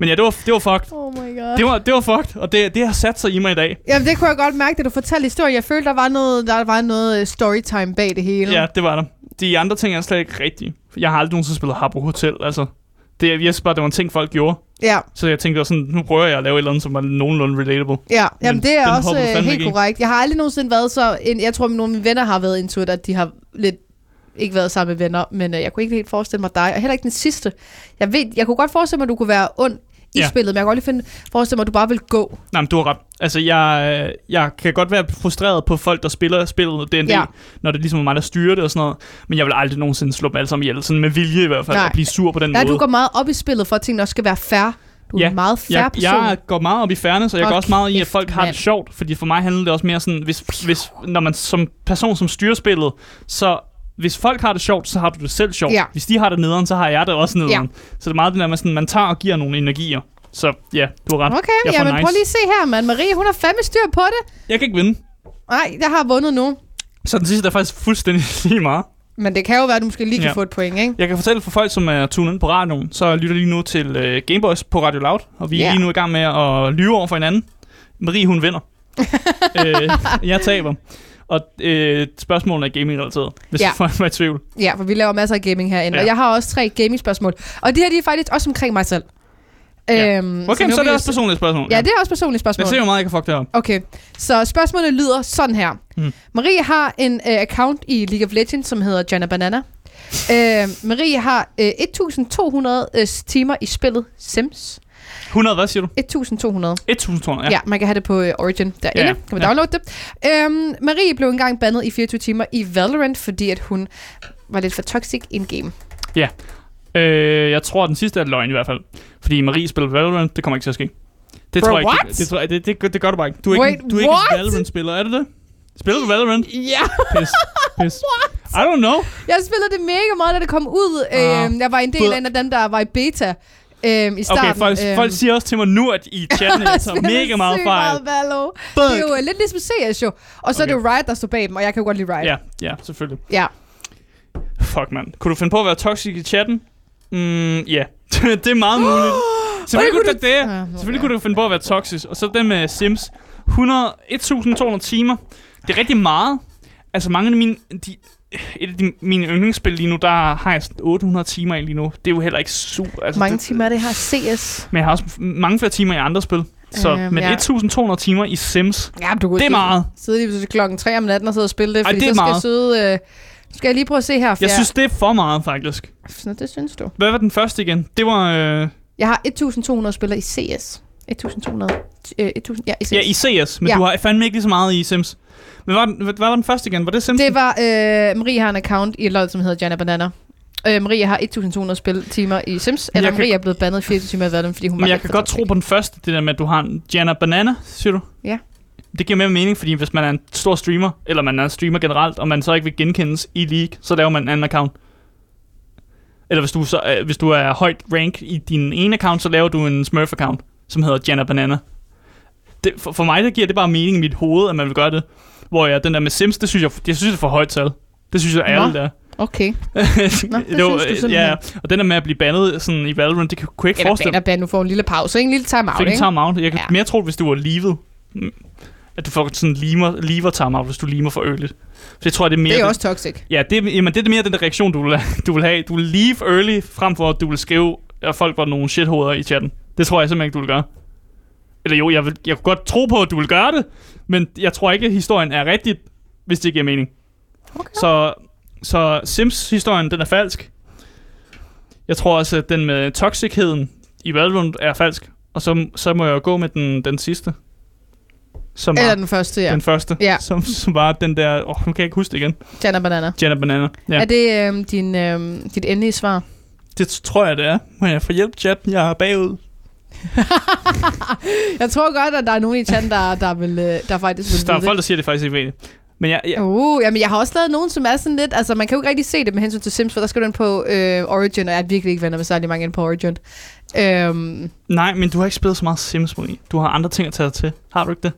Men ja, det var, det var fucked. Oh my god. Det var, det var fucked, og det, det har sat sig i mig i dag. Jamen, det kunne jeg godt mærke, da du fortalte historien. Jeg følte, der var noget, der var noget øh, storytime bag det hele. Ja, det var der. De andre ting er slet ikke rigtige. Jeg har aldrig nogensinde spillet Habbo Hotel, altså. Det, jeg synes bare, det var en ting, folk gjorde. Ja, Så jeg tænkte også sådan, nu prøver jeg at lave et eller andet, som er nogenlunde relatable. ja. Jamen, Men det er også øh, helt korrekt. Jeg har aldrig nogensinde været så... En, jeg tror, at nogle af mine venner har været into it, at de har lidt ikke været sammen med venner, men øh, jeg kunne ikke helt forestille mig dig, og heller ikke den sidste. Jeg ved, jeg kunne godt forestille mig, at du kunne være ond i Ja. spillet, men jeg kunne godt lige finde, forestille mig, at du bare vil gå. Nej, men du har ret. Altså, jeg, jeg kan godt være frustreret på folk, der spiller spillet D&D, Ja. når det ligesom er mig, der styrer det og sådan noget. Men jeg vil aldrig nogensinde slå dem alle sammen ihjel. Sådan med vilje i hvert fald, Nej. at blive sur på den Nej, måde. du går meget op i spillet, for at tingene også skal være fair. Du er Ja, en meget fair jeg, person. jeg går meget op i fairness, og jeg Hold går også meget i, at folk har det sjovt. Fordi for mig handler det også mere sådan, hvis, hvis når man som person, som styrer spillet, så hvis folk har det sjovt, så har du det selv sjovt. Ja. Hvis de har det nederen, så har jeg det også nederen. Ja. Så det er meget det der med, sådan, man tager og giver nogle energier. Så ja, du har ret. Okay, jeg jamen nice. prøv lige at se her, mand. Marie, hun har fandme styr på det. Jeg kan ikke vinde. Nej, jeg har vundet nu. Så den sidste er faktisk fuldstændig lige meget. Men det kan jo være, at du måske lige kan Ja. få et point, ikke? Jeg kan fortælle for folk, som er tunet ind på radioen, så lytter lige nu til uh, Gameboys på Radio Loud, og vi er Ja. lige nu i gang med at lyve over for hinanden. Marie, hun vinder. øh, jeg taber. Og øh, spørgsmålene er gaming-relateret, hvis Ja. folk var i tvivl. Ja, for vi laver masser af gaming herinde. Ja. Og jeg har også tre gaming-spørgsmål. Og de her, de er faktisk også omkring mig selv. Ja. Øhm, Okay, nu så er det også personlige spørgsmål. Ja, det er også personlige spørgsmål. Jeg ser, hvor meget jeg kan fuck det op. Okay, så spørgsmålet lyder sådan her. Mm. Marie har en uh, account i League of Legends, som hedder Jana Banana. uh, Marie har uh, 1200 uh, timer i spillet Sims. 100, hvad siger du? 1200. 1200, Ja. ja. ja, man kan have det på uh, Origin derinde. Ja, Ja, kan man ja. downloade det. Øhm, Marie blev engang bandet i 24 timer i Valorant, fordi at hun var lidt for toxic in-game. Øh, jeg tror, at den sidste er løgn i hvert fald. Fordi Marie spiller Valorant, det kommer ikke til at ske. Det Bro, tror jeg ikke. what? Det, det, tror jeg, det, det, det, gør du bare ikke. Du er Wait, ikke, du er ikke what? en Valorant-spiller, er det det? Spiller du Valorant? Ja, Pis. Pis. I don't know. jeg spillede det mega meget, da det kom ud. Øhm, jeg var en del af en af dem, der var i beta øhm, i starten. Okay, folk, øhm, folk siger også til mig nu, at i chatten, tager spiller mega meget fejl. Meget Valo. Det er jo øh, lidt ligesom CS jo. Og så okay. er det jo Riot, der står bag dem, og jeg kan jo godt lide Riot. Ja, ja, selvfølgelig. ja. Fuck, mand. Kunne du finde på at være toxic i chatten? Mm, ja. det er meget muligt. Selvfølgelig kunne kunne du det. Ja, Selvfølgelig kunne du finde på at være toxic. Og så det med Sims. 100, 1200 timer. Det er rigtig meget. Altså mange af mine... De, et af de, mine yndlingsspil lige nu, der har jeg sådan 800 timer i lige nu. Det er jo heller ikke super... Altså, Mange det, timer er det her CS. Men jeg har også mange flere timer i andre spil. Så, Øhm, men ja. 1200 timer i Sims, Ja, du kunne det er meget. sidde lige til klokken 3 om natten og sidde og spille det, Ej, fordi det er så skal jeg meget. sidde... Øh, skal jeg lige prøve at se her. for Jeg synes, det er for meget, faktisk. Nå, det synes du. Hvad var den første igen? Det var... Øh, Jeg har 1200 spillere i CS. 1200. Øh, 1000, ja, i CS. ja, i CS, men ja. du har fandme ikke lige så meget i Sims. Men hvad, var den- hvad, var den første igen? Var det Sims? Det var... Øh, Marie har en account i LoL, som hedder Jana Banana. Øh, Marie har 1200 spil timer i Sims, eller jeg kan- Marie er blevet bandet i 24 timer i Valorant, fordi hun Men jeg kan godt tro på den første, det der med, at du har en Jana Banana, siger du? Ja. Det giver mere mening, fordi hvis man er en stor streamer, eller man er en streamer generelt, og man så ikke vil genkendes i League, så laver man en anden account. Eller hvis du, så, øh, hvis du er højt rank i din ene account, så laver du en Smurf-account, som hedder Jana Banana. Det, for, for mig, der giver det bare mening i mit hoved, at man vil gøre det. Hvor jeg, den der med Sims, det synes jeg, jeg synes, det er for højt tal. Det synes jeg, alle der. Okay. Nå, det synes du simpelthen. ja, og den der med at blive bandet sådan i Valorant, det kan, kunne jeg ikke Eller forestille baner band, nu får en lille pause, ikke? en lille time out, Fik en ikke? time-out. Jeg kan Ja. mere tro, hvis du var livet. mm, At du får sådan limer, lever time-out, hvis du limer for early. Så jeg tror, det er mere... Det er den- også toxic. Ja, det, jamen, det er mere den der reaktion, du vil, du vil have. Du vil leave early, frem for at du vil skrive, at folk var nogle shithoveder i chatten. Det tror jeg simpelthen ikke, du vil gøre. Eller jo, jeg, vil, jeg kunne godt tro på, at du vil gøre det, men jeg tror ikke, at historien er rigtig, hvis det giver mening. Okay. Så, så Sims-historien, den er falsk. Jeg tror også, at den med toxicheden i Valorant er falsk. Og så, så må jeg jo gå med den, den sidste. Som Eller var den første, ja. den første. Ja. Som, som var den der... Åh, oh, nu kan jeg ikke huske det igen. Jana Banana. Jenna Banana. Ja. Er det øhm, din, øhm, dit endelige svar? Det tror jeg, det er. Må jeg få hjælp, chat? Jeg er bagud. Jeg tror godt, at der er nogen i chatten, der, der, vil, øh, der faktisk vil Der er folk, der siger, at det faktisk ikke ved det. Men jeg, jeg, Uh, jamen, jeg har også lavet nogen, som er sådan lidt... Altså, man kan jo ikke rigtig se det med hensyn til Sims, for der skal du ind på øh, Origin, og jeg er virkelig ikke venner med særlig mange ind på Origin. Øhm, nej, men du har ikke spillet så meget Sims, Marie. Du har andre ting at tage dig til. Har du ikke det?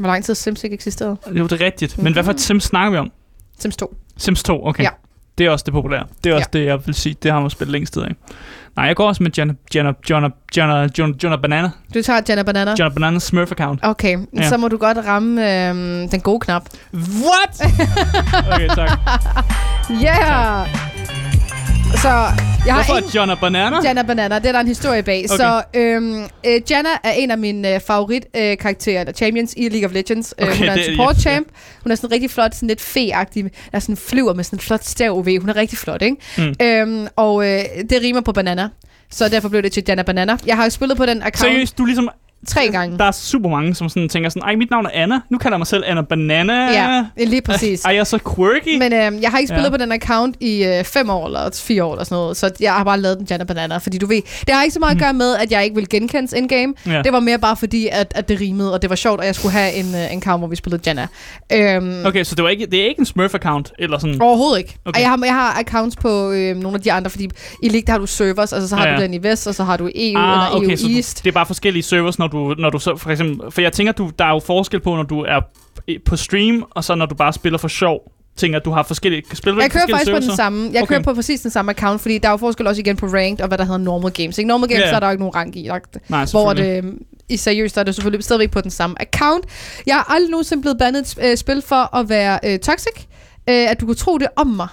hvor lang tid Sims ikke eksisterede? Jo, det er rigtigt. Men hvad for et Sims snakker vi om? Sims 2. Sims 2, okay. Ja. Det er også det populære. Det er også det, jeg vil sige. Det har man spillet længst tid af. Nej, jeg går også med Jenna, Jenna, Jenna, Jenna, Jenna, Jenna Banana. Du tager Jenna Banana? Jenna Banana Smurf account. Okay, Ja. så må du godt ramme øhm, den gode knap. What? okay, tak. Yeah! Så jeg har Hvorfor ingen... Jenna Banana? Janna Banana, det er der en historie bag. Okay. Så øhm, øh, Janna er en af mine øh, favorit øh, karakterer, eller champions i League of Legends. Øh, Okay, hun er en det- support ja, champ. Hun er sådan rigtig flot, sådan lidt fe-agtig. Der er sådan flyver med sådan en flot stav ved. Hun er rigtig flot, ikke? Mm. Øhm, og øh, det rimer på banana. Så derfor blev det til Janna Banana. Jeg har jo spillet på den account Seriøst, du ligesom... tre gange. Der er super mange, som sådan tænker sådan, ej, mit navn er Anna. Nu kalder jeg mig selv Anna Banana. Ja, lige præcis. Ej, jeg er så quirky. Men øh, jeg har ikke spillet Ja. på den account i øh, fem år eller fire år eller sådan noget, så jeg har bare lavet den Janna Banana, fordi du ved, det har ikke så meget at gøre med, at jeg ikke vil genkendes in-game. Mm. Ja. Det var mere bare fordi, at, at det rimede, og det var sjovt, og jeg skulle have en, øh, en account, hvor vi spillede Janna. Øhm, Okay, så det, var ikke, det er ikke en Smurf-account, eller sådan... Overhovedet ikke. Okay. Jeg, har, jeg har accounts på øh, nogle af de andre, fordi i League der har du servers, altså så har Ja, ja, du den i Vest, og så har du EU Ah, eller EU okay, du, East. det er bare forskellige servers, når du, når du så for eksempel... For jeg tænker, du, der er jo forskel på, når du er på stream, og så når du bare spiller for sjov. Tænker, at du har forskellige... Spiller du Jeg kører faktisk på den samme. Jeg Okay. kører på præcis den samme account, fordi der er jo forskel også igen på ranked og hvad der hedder normal games. Ikke? Normal games, yeah. så er der jo ikke nogen rank i. Der, Nej, hvor det, i seriøst, der er det selvfølgelig stadigvæk på den samme account. Jeg har aldrig nogensinde blevet bandet et øh, spil for at være øh, toxic. Øh, at du kunne tro det om mig.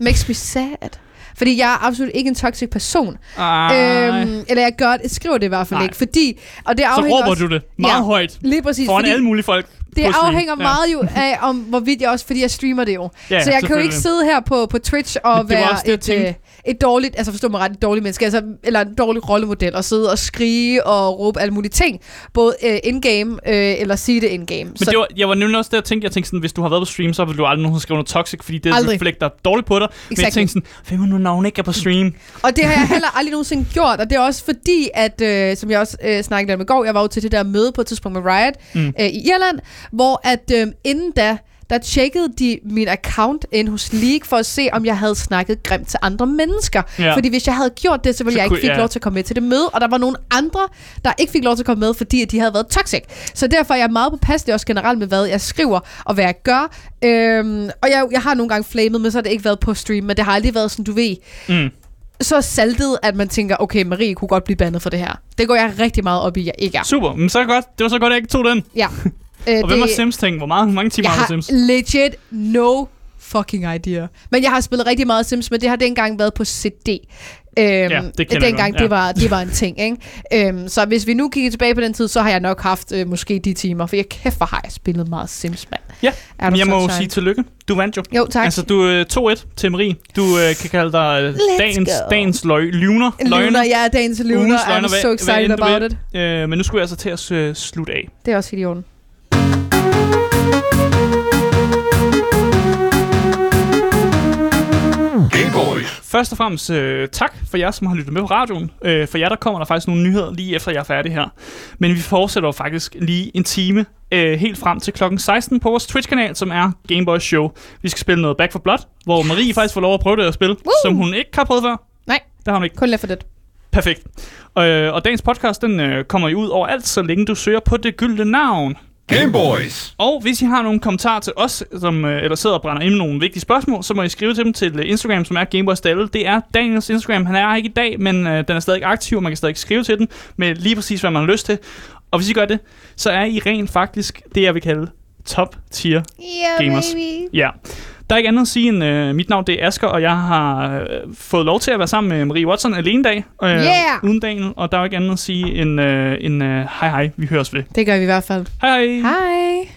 Makes me sad. Fordi jeg er absolut ikke en toxic person. Ej. Øhm, eller jeg gør det, skriver det i hvert fald Nej. ikke. Fordi, og det så afhænger råber også, du det meget Ja. højt Lige præcis. foran fordi alle mulige folk det afhænger Ja. meget jo af, om hvorvidt jeg også, fordi jeg streamer det jo. Ja, så jeg kan jo ikke sidde her på, på Twitch og det være også det, et, øh, et dårligt, altså forstå mig ret, et dårligt menneske, altså, eller en dårlig rollemodel, og sidde og skrige og råbe alle mulige ting, både øh, in-game, øh, eller sige det in-game. Men det var, jeg var nemlig også der, jeg tænkte, jeg tænkte sådan, hvis du har været på stream, så vil du aldrig nogensinde skrive noget toxic, fordi det Aldrig. reflekter dårligt på dig. Men jeg Exactly. tænkte sådan, hvem er nu, hun ikke er på stream? Og det har jeg heller aldrig nogensinde gjort, og det er også fordi, at, øh, som jeg også øh, snakkede om i går, jeg var jo til det der møde på et tidspunkt med Riot mm. øh, i Irland, hvor at øh, inden da, der tjekkede de min account ind hos League for at se, om jeg havde snakket grimt til andre mennesker. Ja. Fordi hvis jeg havde gjort det, så ville Så jeg ikke fik ja. lov til at komme med til det møde, og der var nogle andre, der ikke fik lov til at komme med, fordi at de havde været toxic. Så derfor er jeg meget påpasselig også generelt med, hvad jeg skriver og hvad jeg gør. Øhm, og jeg, jeg har nogle gange flamet, men så har det ikke været på stream, men det har aldrig været sådan, du ved, Mm. så saltet, at man tænker, okay, Marie kunne godt blive bandet for det her. Det går jeg rigtig meget op i, jeg ikke er. Super, men så godt. Det var så godt, at jeg ikke tog den. Ja. Øh, Og hvem har Sims ting? Hvor hvor mange timer har du Sims? legit no fucking idea. Men jeg har spillet rigtig meget Sims, men det har dengang været på CD. Øhm, det kender jeg dengang ja. det, var, det var en ting, ikke? Øhm, så hvis vi nu kigger tilbage på den tid, så har jeg nok haft øh, måske de timer, for jeg kæft, hvor har jeg spillet meget Sims, mand. Ja, er Men jeg må sige tillykke. Du vandt jo. Jo, tak. Altså, du er 2-1 til Marie. Du øh, kan kalde dig øh, dagens, go. dagens løg, lyvner. Lunar, ja, dagens. Ugens I'm so excited about it. Øh, men nu skulle jeg altså til at øh, slutte af. Det er også helt i orden. Først og fremmest øh, tak for jer, som har lyttet med på radioen. Øh, for jer, der kommer der faktisk nogle nyheder lige efter, jeg er færdig her. Men vi fortsætter jo faktisk lige en time øh, helt frem til klokken 16 på vores Twitch-kanal, som er Gameboys Show. Vi skal spille noget Back for Blood, hvor Marie faktisk får lov at prøve det at spille, Woo! som hun ikke har prøvet før. Nej. Det har hun ikke. Kun lidt for det. Perfekt. Øh, og dagens podcast, den øh, kommer jo ud overalt, så længe du søger på det gyldne navn. Game Boys. Og hvis I har nogle kommentarer til os, som, øh, eller sidder og brænder ind med nogle vigtige spørgsmål, så må I skrive til dem til øh, Instagram, som er Gameboys Dalle. Det er Daniels Instagram. Han er her ikke i dag, men øh, den er stadig aktiv, og man kan stadig skrive til den med lige præcis, hvad man har lyst til. Og hvis I gør det, så er I rent faktisk det, jeg vil kalde top tier Yeah, Gamers. Ja. Der er ikke andet at sige end, øh, mit navn det er Asker, og jeg har øh, fået lov til at være sammen med Marie Watson alene dag, øh, Yeah! uden dagen, og der er ikke andet at sige end, øh, end øh, hej hej, vi høres ved. Det gør vi i hvert fald. Hej hej! Hej.